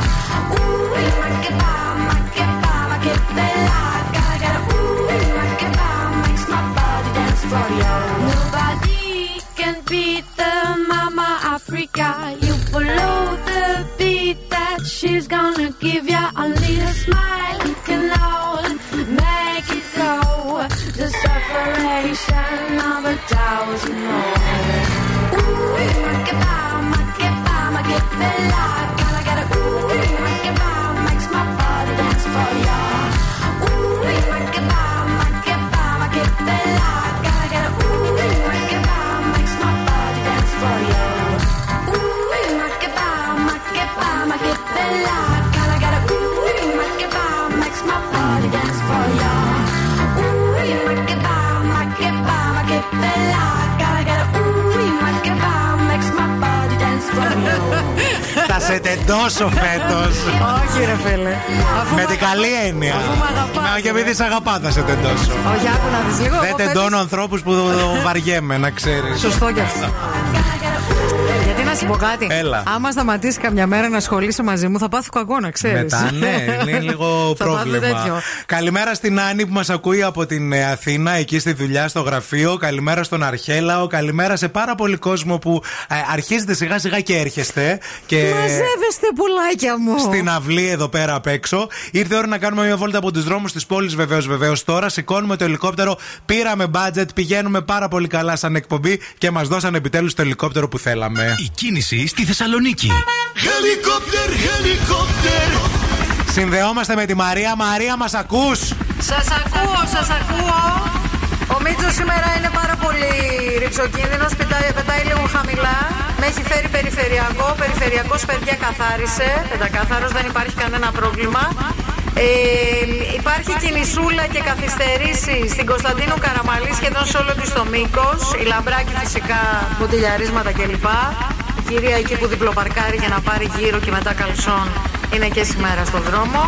Τεντώσω φέτος. Όχι, ρε φίλε. Αφού Με μ' την καλή έννοια. Αφού μ' αγαπάς. Μα και επειδή σε αγαπά θα σε τεντώσω. Όχι, άκου να δεις λίγο. Δεν εγώ τεντώνω ανθρώπους που βαριέμαι, να ξέρεις. φέτος- Σωστό κι αυτό. Γιατί να σου πω κάτι. Έλα. Άμα σταματήσει καμιά μέρα να ασχολείσαι μαζί μου, θα πάθω κακό, να ξέρεις. Μετά, ναι, *laughs* είναι λίγο Θα πάθω πρόβλημα. τέτοιο. Καλημέρα στην Άννη που μας ακούει από την ε, Αθήνα, εκεί στη δουλειά, στο γραφείο. Καλημέρα στον Αρχέλαο. Καλημέρα σε πάρα πολύ κόσμο που ε, αρχίζετε σιγά σιγά και έρχεστε. Και Μαζεύεστε πουλάκια μου. στην αυλή εδώ πέρα απ' έξω. Ήρθε η ώρα να κάνουμε μια βόλτα από τους δρόμους της πόλης, βεβαίως, βεβαίως. Τώρα σηκώνουμε το ελικόπτερο, πήραμε budget, πηγαίνουμε πάρα πολύ καλά σαν εκπομπή και μας δώσαν επιτέλους το ελικόπτερο που θέλαμε. Η κίνηση στη Θεσσαλονίκη. Helicopter, helicopter. Συνδεόμαστε με τη Μαρία. Μαρία, μας ακούς! Σας ακούω, σας ακούω. Ο Μίτσος σήμερα είναι πάρα πολύ ρηψοκίνδυνος, πετάει, πετάει λίγο χαμηλά. Με έχει φέρει περιφερειακό. Περιφερειακός παιδιά καθάρισε. Πεντακάθαρος, δεν υπάρχει κανένα πρόβλημα. Ε, υπάρχει κινησούλα και καθυστερήσει στην Κωνσταντίνου Καραμαλή σχεδόν σε όλο της το μήκος. Η λαμπράκι φυσικά, μποτιλιαρίσματα κλπ. Η κυρία εκεί που διπλοπαρκάρει για να πάρει γύρω και μετά καλσόν είναι και σήμερα στον δρόμο.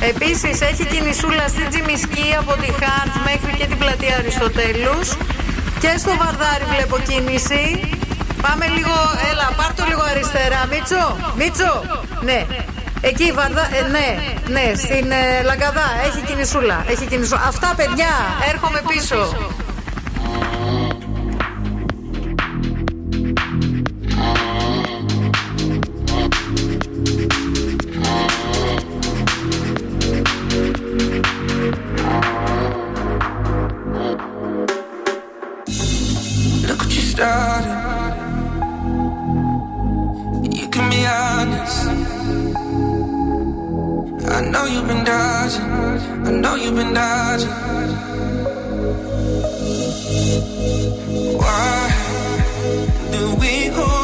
Επίσης έχει κινησούλα στην Τζιμισκή από τη Χάρτ μέχρι και την πλατεία Αριστοτέλους. Και στο Βαρδάρι βλέπω κίνηση. Πάμε λίγο, έλα, πάρ' το λίγο αριστερά. Μίτσο, Μίτσο, ναι. Εκεί, Βαρδά, ε, ναι, ναι, στην ε, Λαγκαδά έχει κινησούλα. Έχει κινησούλα. Αυτά, παιδιά, έρχομαι πίσω. Started. You can be honest. I know you've been dodging. I know you've been dodging. Why do we hold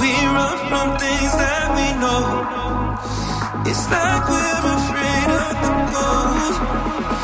we run from things that we know? It's like we're afraid of the cold.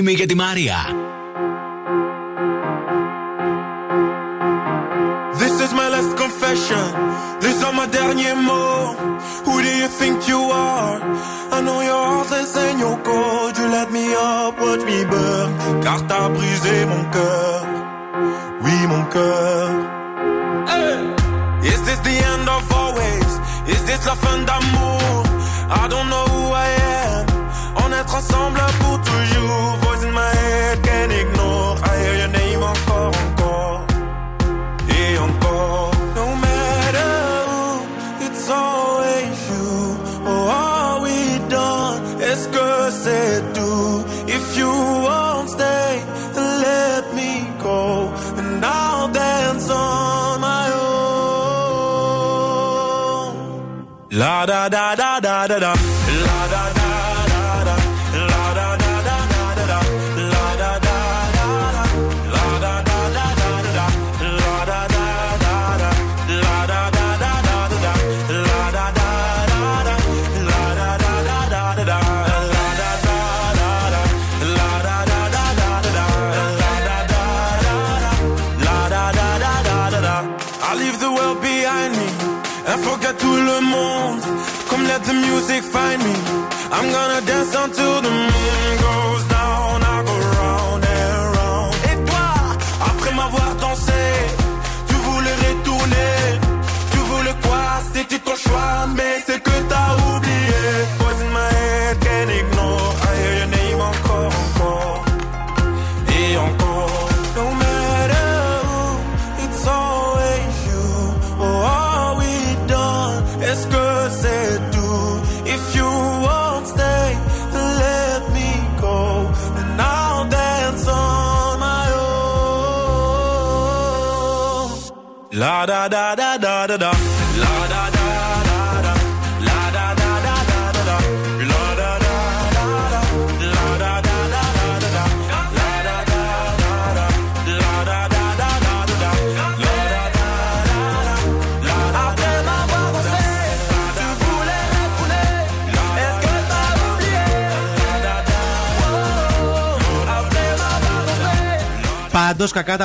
Ευθύμη και τη Μαρία. This is my last confession. These are my derniers mots. Who do you think you are? I know your heartless and your cold. You let me up, watch me burn. Car t'as brisé mon cœur.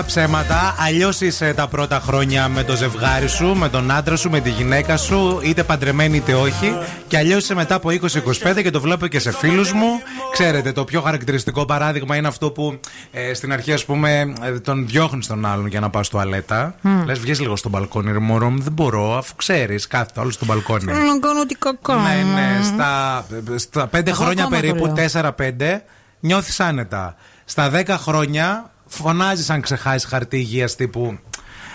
Ψέματα, αλλιώς είσαι τα πρώτα χρόνια με το ζευγάρι σου, με τον άντρα σου, με τη γυναίκα σου, είτε παντρεμένη είτε όχι. Και αλλιώς είσαι μετά από 20-25 και το βλέπω και σε φίλους μου. Ξέρετε, το πιο χαρακτηριστικό παράδειγμα είναι αυτό που ε, στην αρχή, ας πούμε, ε, τον διώχνεις τον άλλον για να πας στο τουαλέτα. Μμ. Λες, βγει λίγο στο μπαλκόνι, ρε μωρό μου, δεν μπορώ, αφού ξέρεις, κάθεται άλλο στο μπαλκόνι. Θέλω να κάνω τι κακό. Ναι, ναι. Στα, στα πέντε Εγώ χρόνια ακόμα το περίπου, λέω. 4-5, νιώθεις άνετα. Στα 10 χρόνια φωνάζεις αν ξεχάσεις χαρτί υγείας τύπου.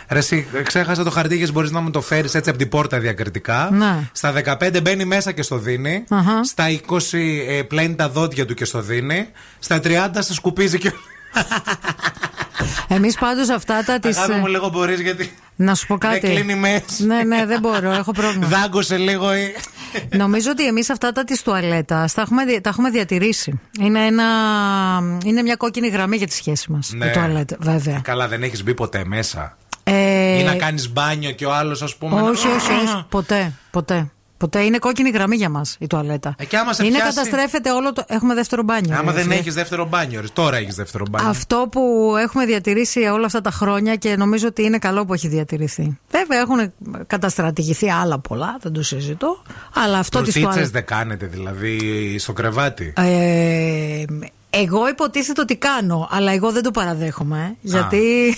Ρε, εσύ, ξέχασα το χαρτί υγείας, μπορείς να μου το φέρεις έτσι από την πόρτα διακριτικά. Ναι. Στα 15 μπαίνει μέσα και στο δίνει. Αχα. Στα 20 ε, πλένει τα δόντια του και στο δίνει. Στα 30 σε σκουπίζει και. Εμείς πάντως αυτά τα της. Αγάπη μου, λίγο μπορείς γιατί. Να σου πω κάτι. Δεν κλείνει μέση. Ναι, ναι, δεν μπορώ, έχω πρόβλημα. Δάγκωσε λίγο. ή- Νομίζω ότι εμείς αυτά τα της τουαλέτα τα, έχουμε δι- τα έχουμε διατηρήσει. Είναι, ένα, είναι μια κόκκινη γραμμή για τη σχέση μας. Ναι. Η τουαλέτα, βέβαια. Καλά, δεν έχεις μπει ποτέ μέσα. Ε, Ή να κάνεις μπάνιο και ο άλλος, ας πούμε. να- όχι, όχι, όχι. Ποτέ, ποτέ. Ποτέ είναι κόκκινη γραμμή για μας η τουαλέτα. Ε, και άμα σε είναι πιάσει- καταστρέφεται όλο το. Έχουμε δεύτερο μπάνιο. Άμα ρε, δεν φίλε. έχεις δεύτερο μπάνιο, ρε. τώρα έχεις δεύτερο μπάνιο. Αυτό που έχουμε διατηρήσει όλα αυτά τα χρόνια και νομίζω ότι είναι καλό που έχει διατηρηθεί. Βέβαια έχουν καταστρατηγηθεί άλλα πολλά, δεν το συζητώ. Αλλά αυτό της Φρουτίτσες τουαλέτα. δεν κάνετε δηλαδή στο κρεβάτι; Ε, εγώ υποτίθεται ότι κάνω, αλλά εγώ δεν το παραδέχομαι. ε, γιατί. Γιατί τι;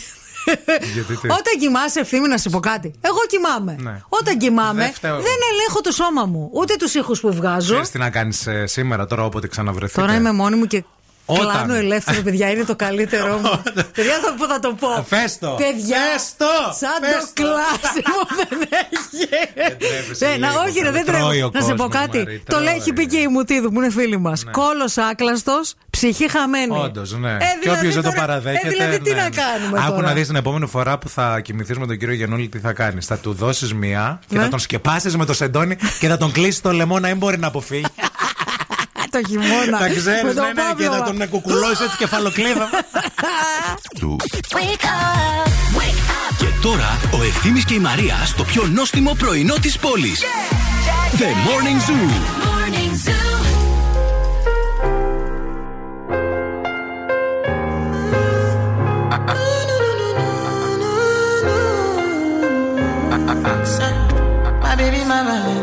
Όταν κοιμάσαι, ευθύνη να σου πω κάτι. Εγώ κοιμάμαι. Ναι. Όταν κοιμάμαι, Δεν φταίω δεν, εγώ. ελέγχω το σώμα μου. Ούτε τους ήχους που βγάζω. Ξέρεις τι να κάνεις σήμερα, τώρα όποτε ξαναβρεθείτε. Τώρα είμαι μόνη μου και Όταν; κλάνω ελεύθερο, παιδιά. Είναι το καλύτερό μου. παιδιά, θα, θα το πω. Φες το. Παιδιά, Φες το. σαν Φες το το. κλάσιμο *laughs* δεν έχει. τρέπεσαι Ναι, να, λίγο, όχι, ρε, δεν τρώει τρέχω. ο Να σε πω κόσμος, κάτι. Μαρή, Το λέει, τρώει. έχει πει και η Μουτίδου που είναι φίλη μας. Κόλος άκλαστος, ψυχή χαμένη. Όντως, ναι. Ε, και δηλαδή όποιο δεν το τώρα- παραδέχεται. Ε, δηλαδή, τι ναι. να κάνουμε Άκου τώρα; να δεις την επόμενη φορά που θα κοιμηθείς με τον κύριο Γιαννούλη τι θα κάνεις. Θα του δώσεις μία και Ναι. θα τον σκεπάσεις με το σεντόνι και θα τον κλείσεις το λαιμό να μην μπορεί να αποφύγει. *laughs* Το χειμώνα. Τα ξέρει, Με τον ναι, ναι, και Παύλο. θα τον κουκουλώσει έτσι κεφαλοκλείδα. Και τώρα ο Ευθύμης και η Μαρία στο πιο νόστιμο πρωινό της πόλης. The Morning Zoo. My baby, my Valentine.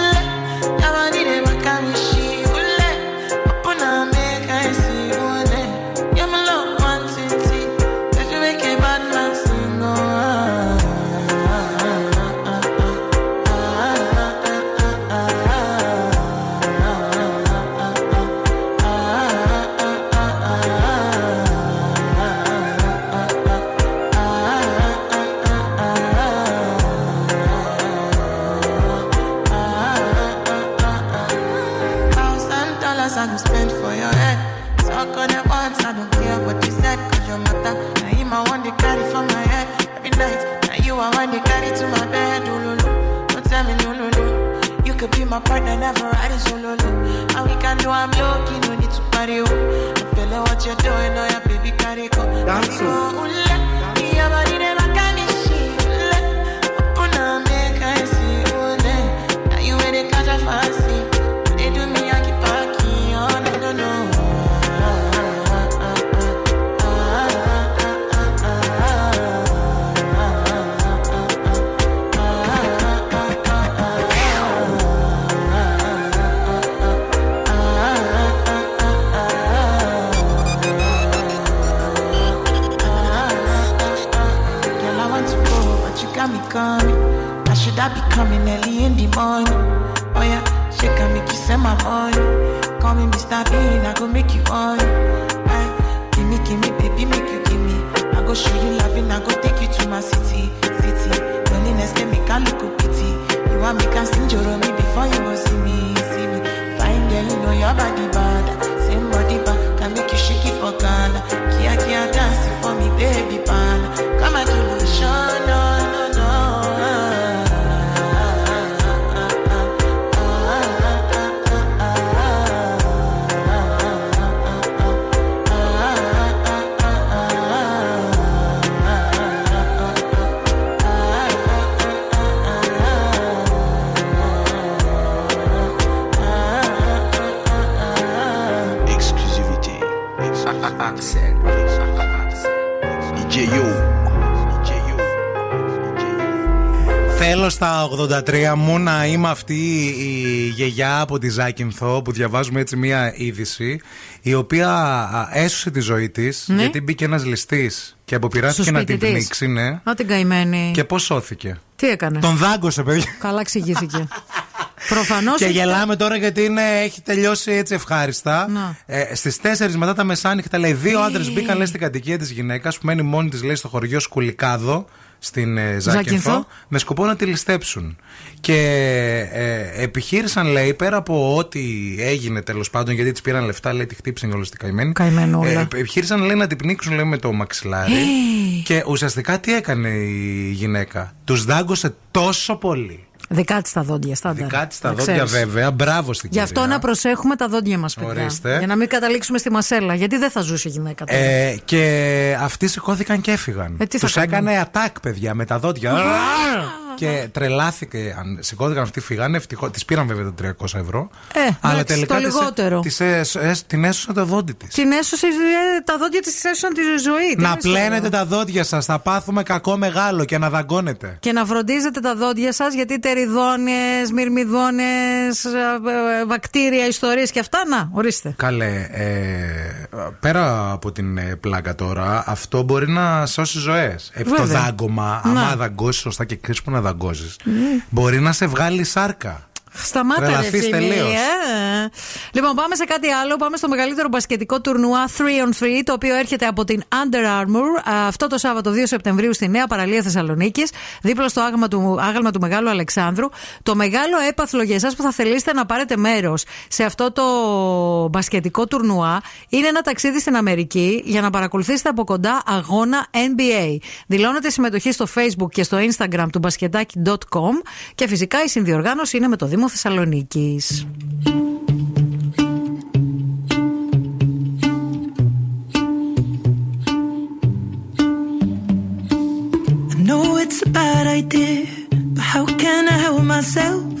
My partner, never ride it solo. loo. And we can do I'm lucky, no need to party. Oh. I feel like what you're doing, oh yeah, baby, carry go. Carry you money. Call me Mr. Bean, I go make you on. Aye, eh, give me, give me, baby, make you give me. I go show you loving, I go take you to my city, city. Loneliness can make I look pity. You want me can sing me before you go see me, see me. Fine girl, you know your body bad. Same body bad, can make you shake it for Ghana. 83 μου να είμαι αυτή η γιαγιά από τη Ζάκυνθο που διαβάζουμε έτσι μία είδηση η οποία α, έσωσε τη ζωή της Ναι. γιατί μπήκε ένας ληστής και αποπειράστηκε Στο να σπίτι την της. πνίξει, ναι. Α, την καημένη. Και πώς σώθηκε. Τι έκανε; Τον δάγκωσε, παιδιά. Καλά εξηγήθηκε. *laughs* Προφανώς. Και γελάμε τώρα γιατί είναι, έχει τελειώσει έτσι ευχάριστα. Να. Ε, Στις 4 μετά τα μεσάνυχτα, λέει, δύο άντρες μπήκαν λέει, στην κατοικία της γυναίκας που μένει μόνη της, λέει, στο χωριό Σκουλικάδο στην ε, Ζάκυνθο, Ζάκυνθο. με σκοπό να τη ληστέψουν. Και ε, επιχείρησαν, λέει, πέρα από ό,τι έγινε τέλος πάντων, γιατί της πήραν λεφτά, λέει, τη χτύπησαν και όλε την καημένη. Καημένο όλα. Ε, επιχείρησαν, λέει, να την πνίξουν, λέει, με το μαξιλάρι. και ουσιαστικά τι έκανε η γυναίκα; Τους δάγκωσε τόσο πολύ. Δικά της τα δόντια, στάνταρ. Δικά της τα Να δόντια, ξέρεις. βέβαια. Μπράβο στην Γι' κυρία. αυτό να προσέχουμε τα δόντια μας, παιδιά. Ορίστε. Για να μην καταλήξουμε στη μασέλα. Γιατί δεν θα ζούσε η γυναίκα τώρα. Ε, και αυτοί σηκώθηκαν και έφυγαν. Ε, τι θα Τους κάνουν; έκανε attack, παιδιά, με τα δόντια. Και τρελάθηκε. Αν σηκώθηκαν αυτοί, φύγανε. Ευτυχώς. Τη πήραν βέβαια τα 300 ευρώ. Ε, αλλά εντάξει, τελικά το της- λιγότερο. της έσ- έσ- την έσωσαν το δόντι της. Την έσωσε, ε, τα δόντια της έσωσαν τη ζωή. Τι Να είναι αυτό; πλένετε τα δόντια σας, θα πάθουμε κακό μεγάλο και να δαγκώνετε. Και να φροντίζετε τα δόντια σας γιατί τεριδόνε, μυρμηδόνε, βακτήρια, ιστορίες και αυτά. Να, ορίστε. Καλέ, ε, πέρα από την ε, πλάκα τώρα, αυτό μπορεί να σώσει ζωές. Επί το Βέβαια. δάγκωμα, Να. άμα δαγκώσεις σωστά και κρίσπο να δαγκώσεις, μπορεί να σε βγάλει σάρκα. Σταμάτα ρε Τρελαθείς φίλε. τελείως. Ε. Λοιπόν, πάμε σε κάτι άλλο. Πάμε στο μεγαλύτερο μπασκετικό τουρνουά 3 on 3, το οποίο έρχεται από την Under Armour α, αυτό το Σάββατο 2 Σεπτεμβρίου στη Νέα Παραλία Θεσσαλονίκης, δίπλα στο άγαλμα του, άγαλμα του Μεγάλου Αλεξάνδρου. Το μεγάλο έπαθλο για εσάς που θα θελήσετε να πάρετε μέρος σε αυτό το μπασκετικό τουρνουά είναι ένα ταξίδι στην Αμερική για να παρακολουθήσετε από κοντά αγώνα NBA. Δηλώνετε συμμετοχή στο Facebook και στο Instagram του μπασκετάκι.com και φυσικά η συνδιοργάνωση είναι με το Δήμο Θεσσαλονίκης. I know it's a bad idea, but how can I help myself?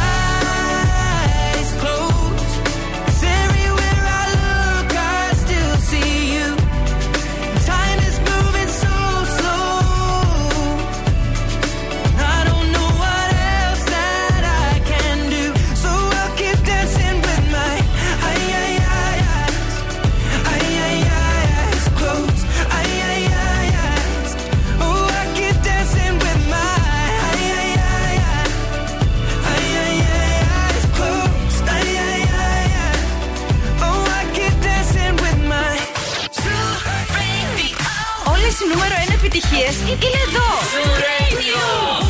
1 επιτυχίες είναι εδώ. Radio.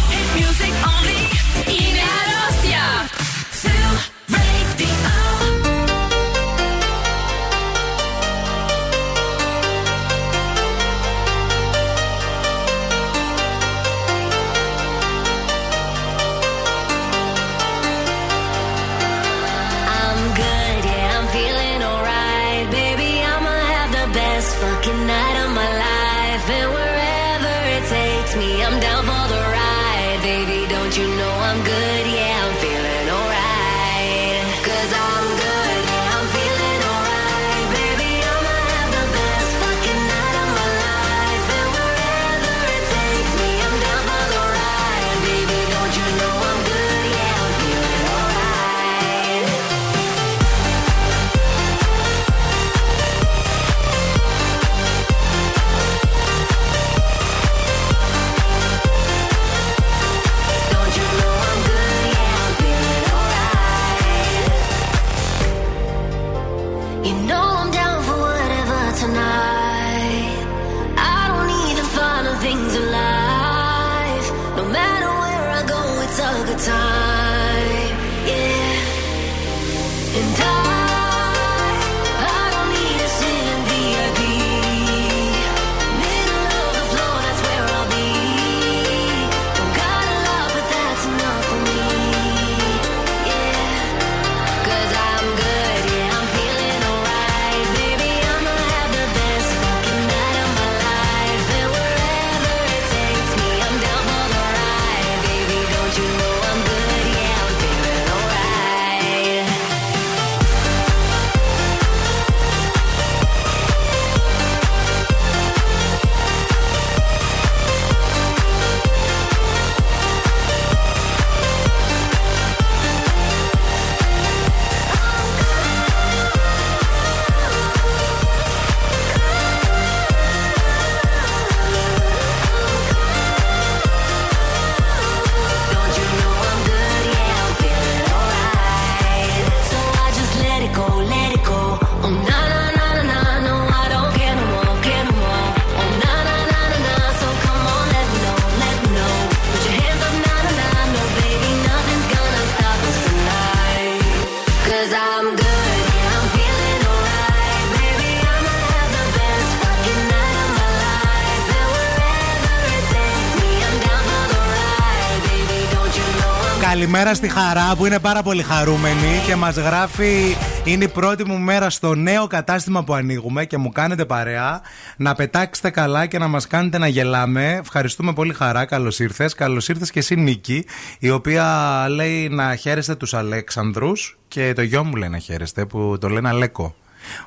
Καλημέρα στη Χαρά που είναι πάρα πολύ χαρούμενη και μας γράφει είναι η πρώτη μου μέρα στο νέο κατάστημα που ανοίγουμε και μου κάνετε παρέα να πετάξετε καλά και να μας κάνετε να γελάμε. Ευχαριστούμε πολύ Χαρά, καλώς ήρθες. Καλώς ήρθες και εσύ Νίκη, η οποία λέει να χαίρεστε τους Αλέξανδρους και το γιο μου λέει να χαίρεστε που το λένε Αλέκο.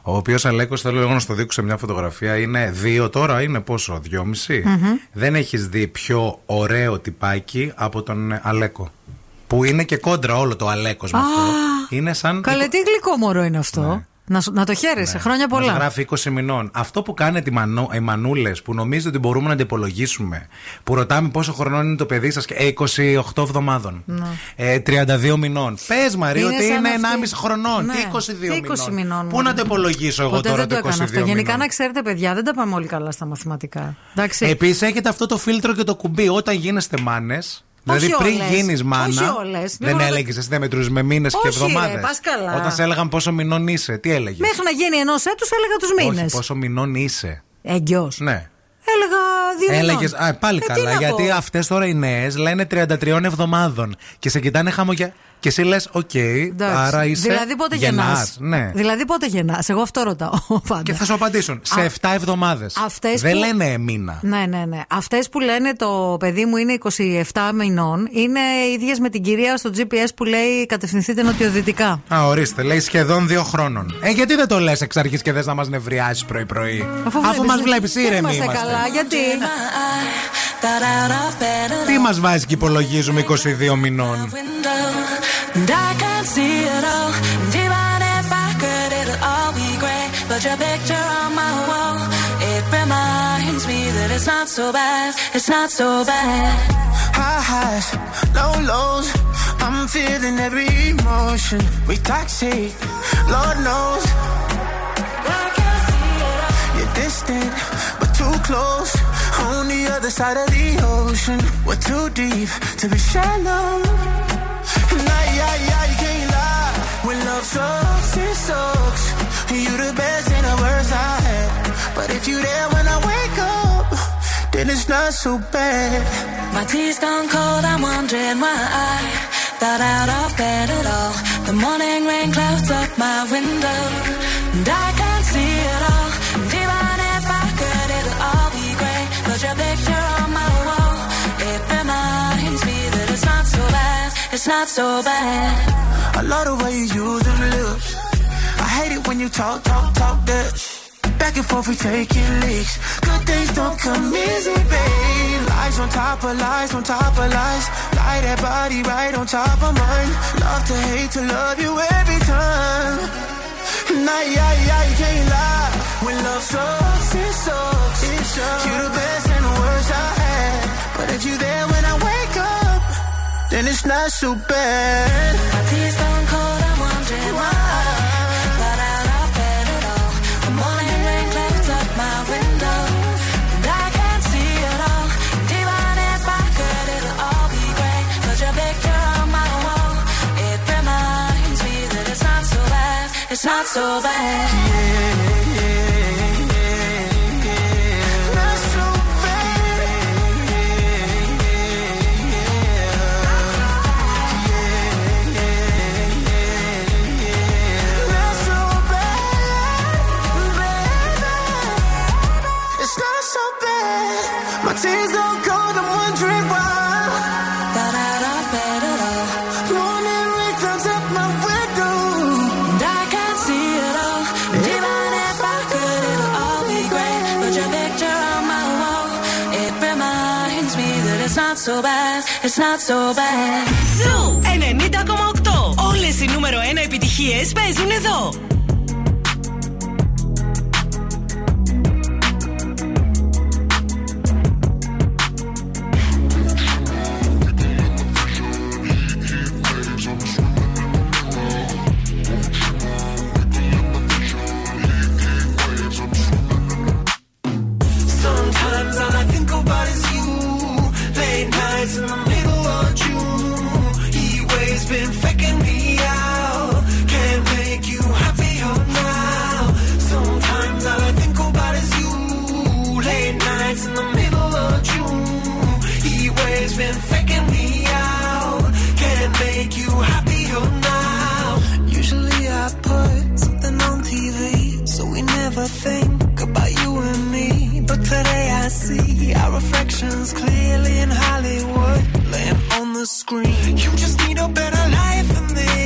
Ο οποίος Αλέκος, θέλω εγώ να στο δείξω σε μια φωτογραφία, είναι δύο τώρα, είναι πόσο, δυόμιση. Δεν έχεις δει πιο ωραίο τυπάκι από τον Αλέκο. Που είναι και κόντρα όλο το Αλέκος με Α, αυτό. Είναι σαν. Καλέ, τι γλυκό μωρό είναι αυτό. Να, σου- να το χαίρεσαι. Χρόνια Μας πολλά. γράφει 20 μηνών. Αυτό που κάνετε οι, μανο, οι μανούλες που νομίζετε ότι μπορούμε να το υπολογίσουμε, που ρωτάμε πόσο χρονών είναι το παιδί σας, ε, 28 εβδομάδων. Ναι. Ε, 32 μηνών. Πες Μαρία Είναι ότι σαν είναι αυτή. 1,5 χρονών. Ναι. Τι 22 Τι 20 μηνών. μηνών, Πού μωρέ. να το υπολογίσω εγώ Ποτέ τώρα δεν το το 22 έκανα αυτό. Γενικά μηνών. να ξέρετε, παιδιά, δεν τα πάμε όλοι καλά στα μαθηματικά. Εντάξει. Επίσης έχετε αυτό το φίλτρο και το κουμπί όταν γίνεστε μάνες. Δηλαδή πριν όλες. γίνεις μάνα. Όχι όλες. Δεν Λίγο να- έλεγες εσύ δεν μετρούσε με μήνες και Όχι, ρε, εβδομάδες. πας καλά. Όταν σε έλεγαν πόσο μηνών είσαι, τι έλεγες; Μέχρι να γίνει ενός έτους έλεγα τους μήνες. Όχι, πόσο μηνών είσαι. Έγκυος. Ναι. Έλεγα δύο Έλεγες. μηνών. Α, πάλι Ε, τι καλά. να Γιατί πω. αυτές τώρα οι νέες λένε 33 εβδομάδων και σε κοιτάνε χαμογελά. Και εσύ λες, οκ, Εντάξει. άρα είσαι. Δηλαδή πότε γεννάς. γεννάς. Ναι. Δηλαδή πότε γεννάς. Εγώ αυτό ρωτάω πάντα. Και θα σου απαντήσουν. Σε 7 εβδομάδες. αυτές Δεν που- λένε μήνα. Ναι, ναι, ναι. Αυτές που λένε το παιδί μου είναι 27 μηνών είναι ίδιες με την κυρία στο GPS που λέει κατευθυνθείτε νοτιοδυτικά. Α, ορίστε, λέει σχεδόν δύο χρόνων. Ε, γιατί δεν το λες εξ αρχής και θες να μας νευριάσεις πρωί-πρωί; Αφού βλέπεις, μας δεν- βλέπεις δεν ήρεμοι είμαστε είμαστε. καλά, γιατί; Τι μας βάζει και υπολογίζουμε 22 μηνών; And I can't see it all. And even if I could, it'll all be great. But your picture on my wall, it reminds me that it's not so bad. It's not so bad. High highs, low lows. I'm feeling every emotion. We toxic, Lord knows. You're distant, but too close. On the other side of the ocean. We're too deep to be shallow. It's not so bad. My tea's gone cold, I'm wondering why I got out of bed at all. The morning rain clouds up my window, and I it's not so bad. I love the way you use them lips. I hate it when you talk, talk, talk that. Back and forth, we taking leaks. Good things don't come easy, babe. Lies on top of lies, on top of lies. Lie that body right on top of mine. Love to hate to love you every time. Nah, yeah, yeah, you can't lie. When love sucks, it sucks. It sucks. You're the best and the worst I had. But if you there then it's not so bad. My tea's gone cold, I'm wondering why. Got out of bed at all. The morning rain clouds up my window. And I can't see it all. And even if I could, it'll all be great. Put your picture on my wall. It reminds me that it's not so bad. It's not so bad. Not It's not so bad. Ζου 90,8. Όλες οι νούμερο 1 επιτυχίες παίζουν εδώ. Reflections clearly in Hollywood, laying on the screen. You just need a better life than this.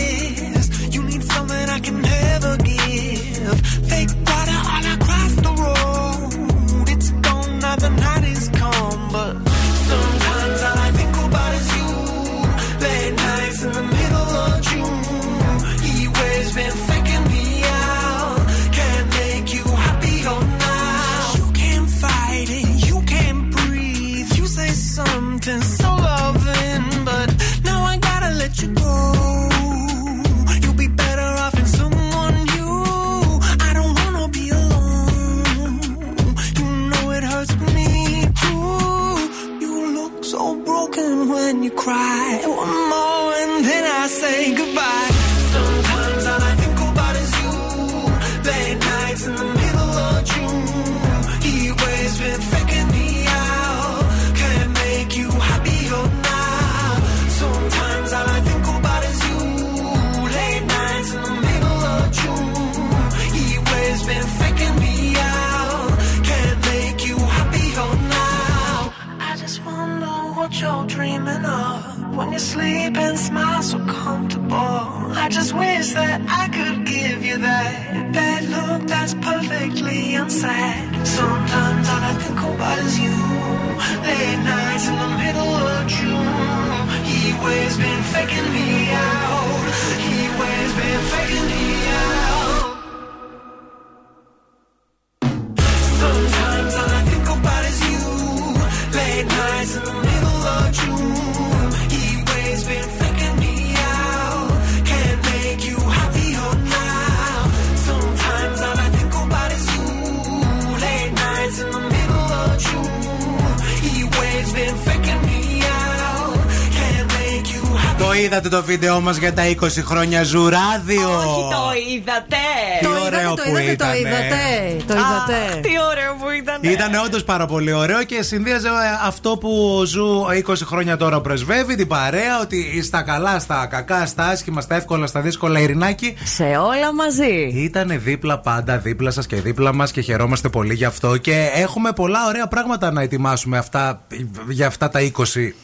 Είδατε το βίντεο μας για τα 20 χρόνια Zoo Radio; Όχι, το είδατε. Τι Το ωραίο είδατε, το που είδατε, το ήτανε. είδατε. Το Αχ, είδατε. τι ωραίο που ήταν. Ήταν όντως πάρα πολύ ωραίο και συνδύαζε ε, αυτό που ο Zoo 20 χρόνια τώρα πρεσβεύει, την παρέα, ότι στα καλά, στα κακά, στα άσχημα, στα εύκολα, στα δύσκολα, Ειρηνάκη. Σε όλα μαζί. Ήταν δίπλα πάντα, δίπλα σας και δίπλα μας και χαιρόμαστε πολύ γι' αυτό. Και έχουμε πολλά ωραία πράγματα να ετοιμάσουμε αυτά, για αυτά τα 20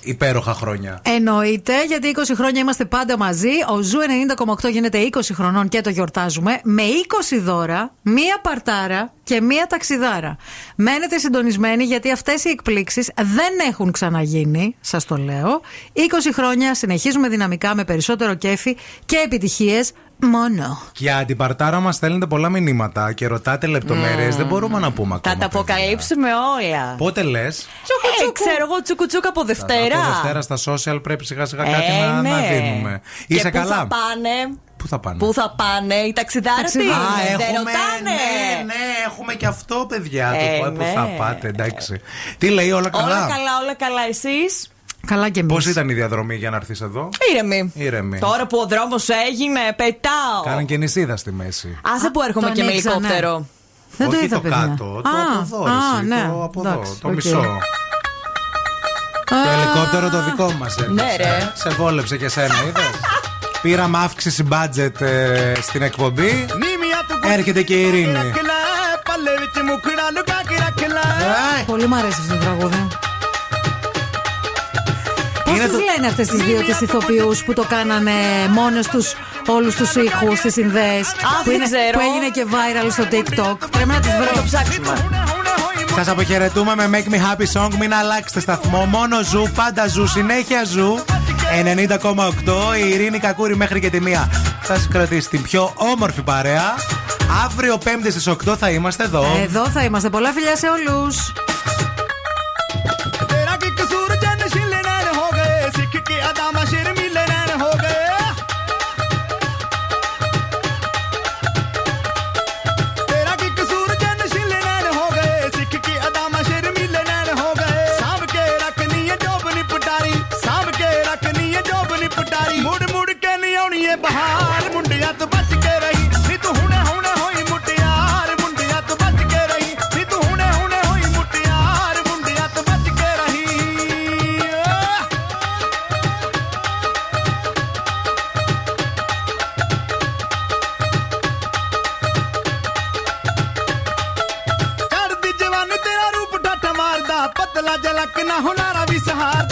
υπέροχα χρόνια. Εννοείται, γιατί 20 χρόνια χρόνια είμαστε πάντα μαζί. Ο Zoo 90,8 γίνεται 20 χρονών και το γιορτάζουμε. Με 20 δώρα, μία παρτάρα και μία ταξιδάρα. Μένετε συντονισμένοι γιατί αυτές οι εκπλήξεις δεν έχουν ξαναγίνει. Σας το λέω. 20 χρόνια συνεχίζουμε δυναμικά με περισσότερο κέφι και επιτυχίες μόνο. Για την παρτάρα μας στέλνετε πολλά μηνύματα και ρωτάτε λεπτομέρειες. Δεν μπορούμε να πούμε ακόμα. Θα τα αποκαλύψουμε όλα. Πότε λες; Ε, ξέρω εγώ, τσουκουτσούκ από Δευτέρα. Από Δευτέρα στα social πρέπει σιγά σιγά κάτι Ε, να, ναι. να δίνουμε. Και Είσαι πού καλά; θα πάνε; Πού θα πάνε; Πού θα πάνε; Οι ταξιδάρες Α, δεν έχουμε, ρωτάνε. ναι, ναι, έχουμε και αυτό, παιδιά. Ε, το πού ναι. θα πάτε, εντάξει. Τι λέει, όλα καλά; Όλα καλά, όλα καλά. Εσείς; Καλά και. Πώς ήταν η διαδρομή για να έρθεις εδώ, Ήρεμη. Ήρεμη. Τώρα που ο δρόμος έγινε, πετάω. Κάναν και νησίδα στη μέση. Άσε που έρχομαι και με ελικόπτερο. Δεν το είδα, κάτω, από εδώ, ναι. το από εδώ, το μισό. Το ελικόπτερο το δικό μας έπαιξε. Σε βόλεψε και σένα, είδες. Πήραμε αύξηση μπάτζετ στην εκπομπή. Έρχεται και η Ειρήνη. Πολύ μου αρέσει αυτό το τραγούδι. Πώς Είναι τις το- λένε αυτές τις δύο τις ηθοποιούς που το κάνανε μόνες τους όλους τους ήχους, τις συνδέες. που, δεν ξέρω. που έγινε και viral στο TikTok. Πρέπει να τις βρω. το ψάξουμε. Σας αποχαιρετούμε με Make Me Happy Song. Μην αλλάξετε σταθμό. Μόνο ζου, πάντα ζου, συνέχεια ζου. 90,8 η Ειρήνη Κακούρη μέχρι και τη μία. Θα σας κρατήσει την πιο όμορφη παρέα. Αύριο 5η στις 8 θα είμαστε εδώ. Εδώ θα είμαστε. Πολλά φιλιά σε όλους. Sahara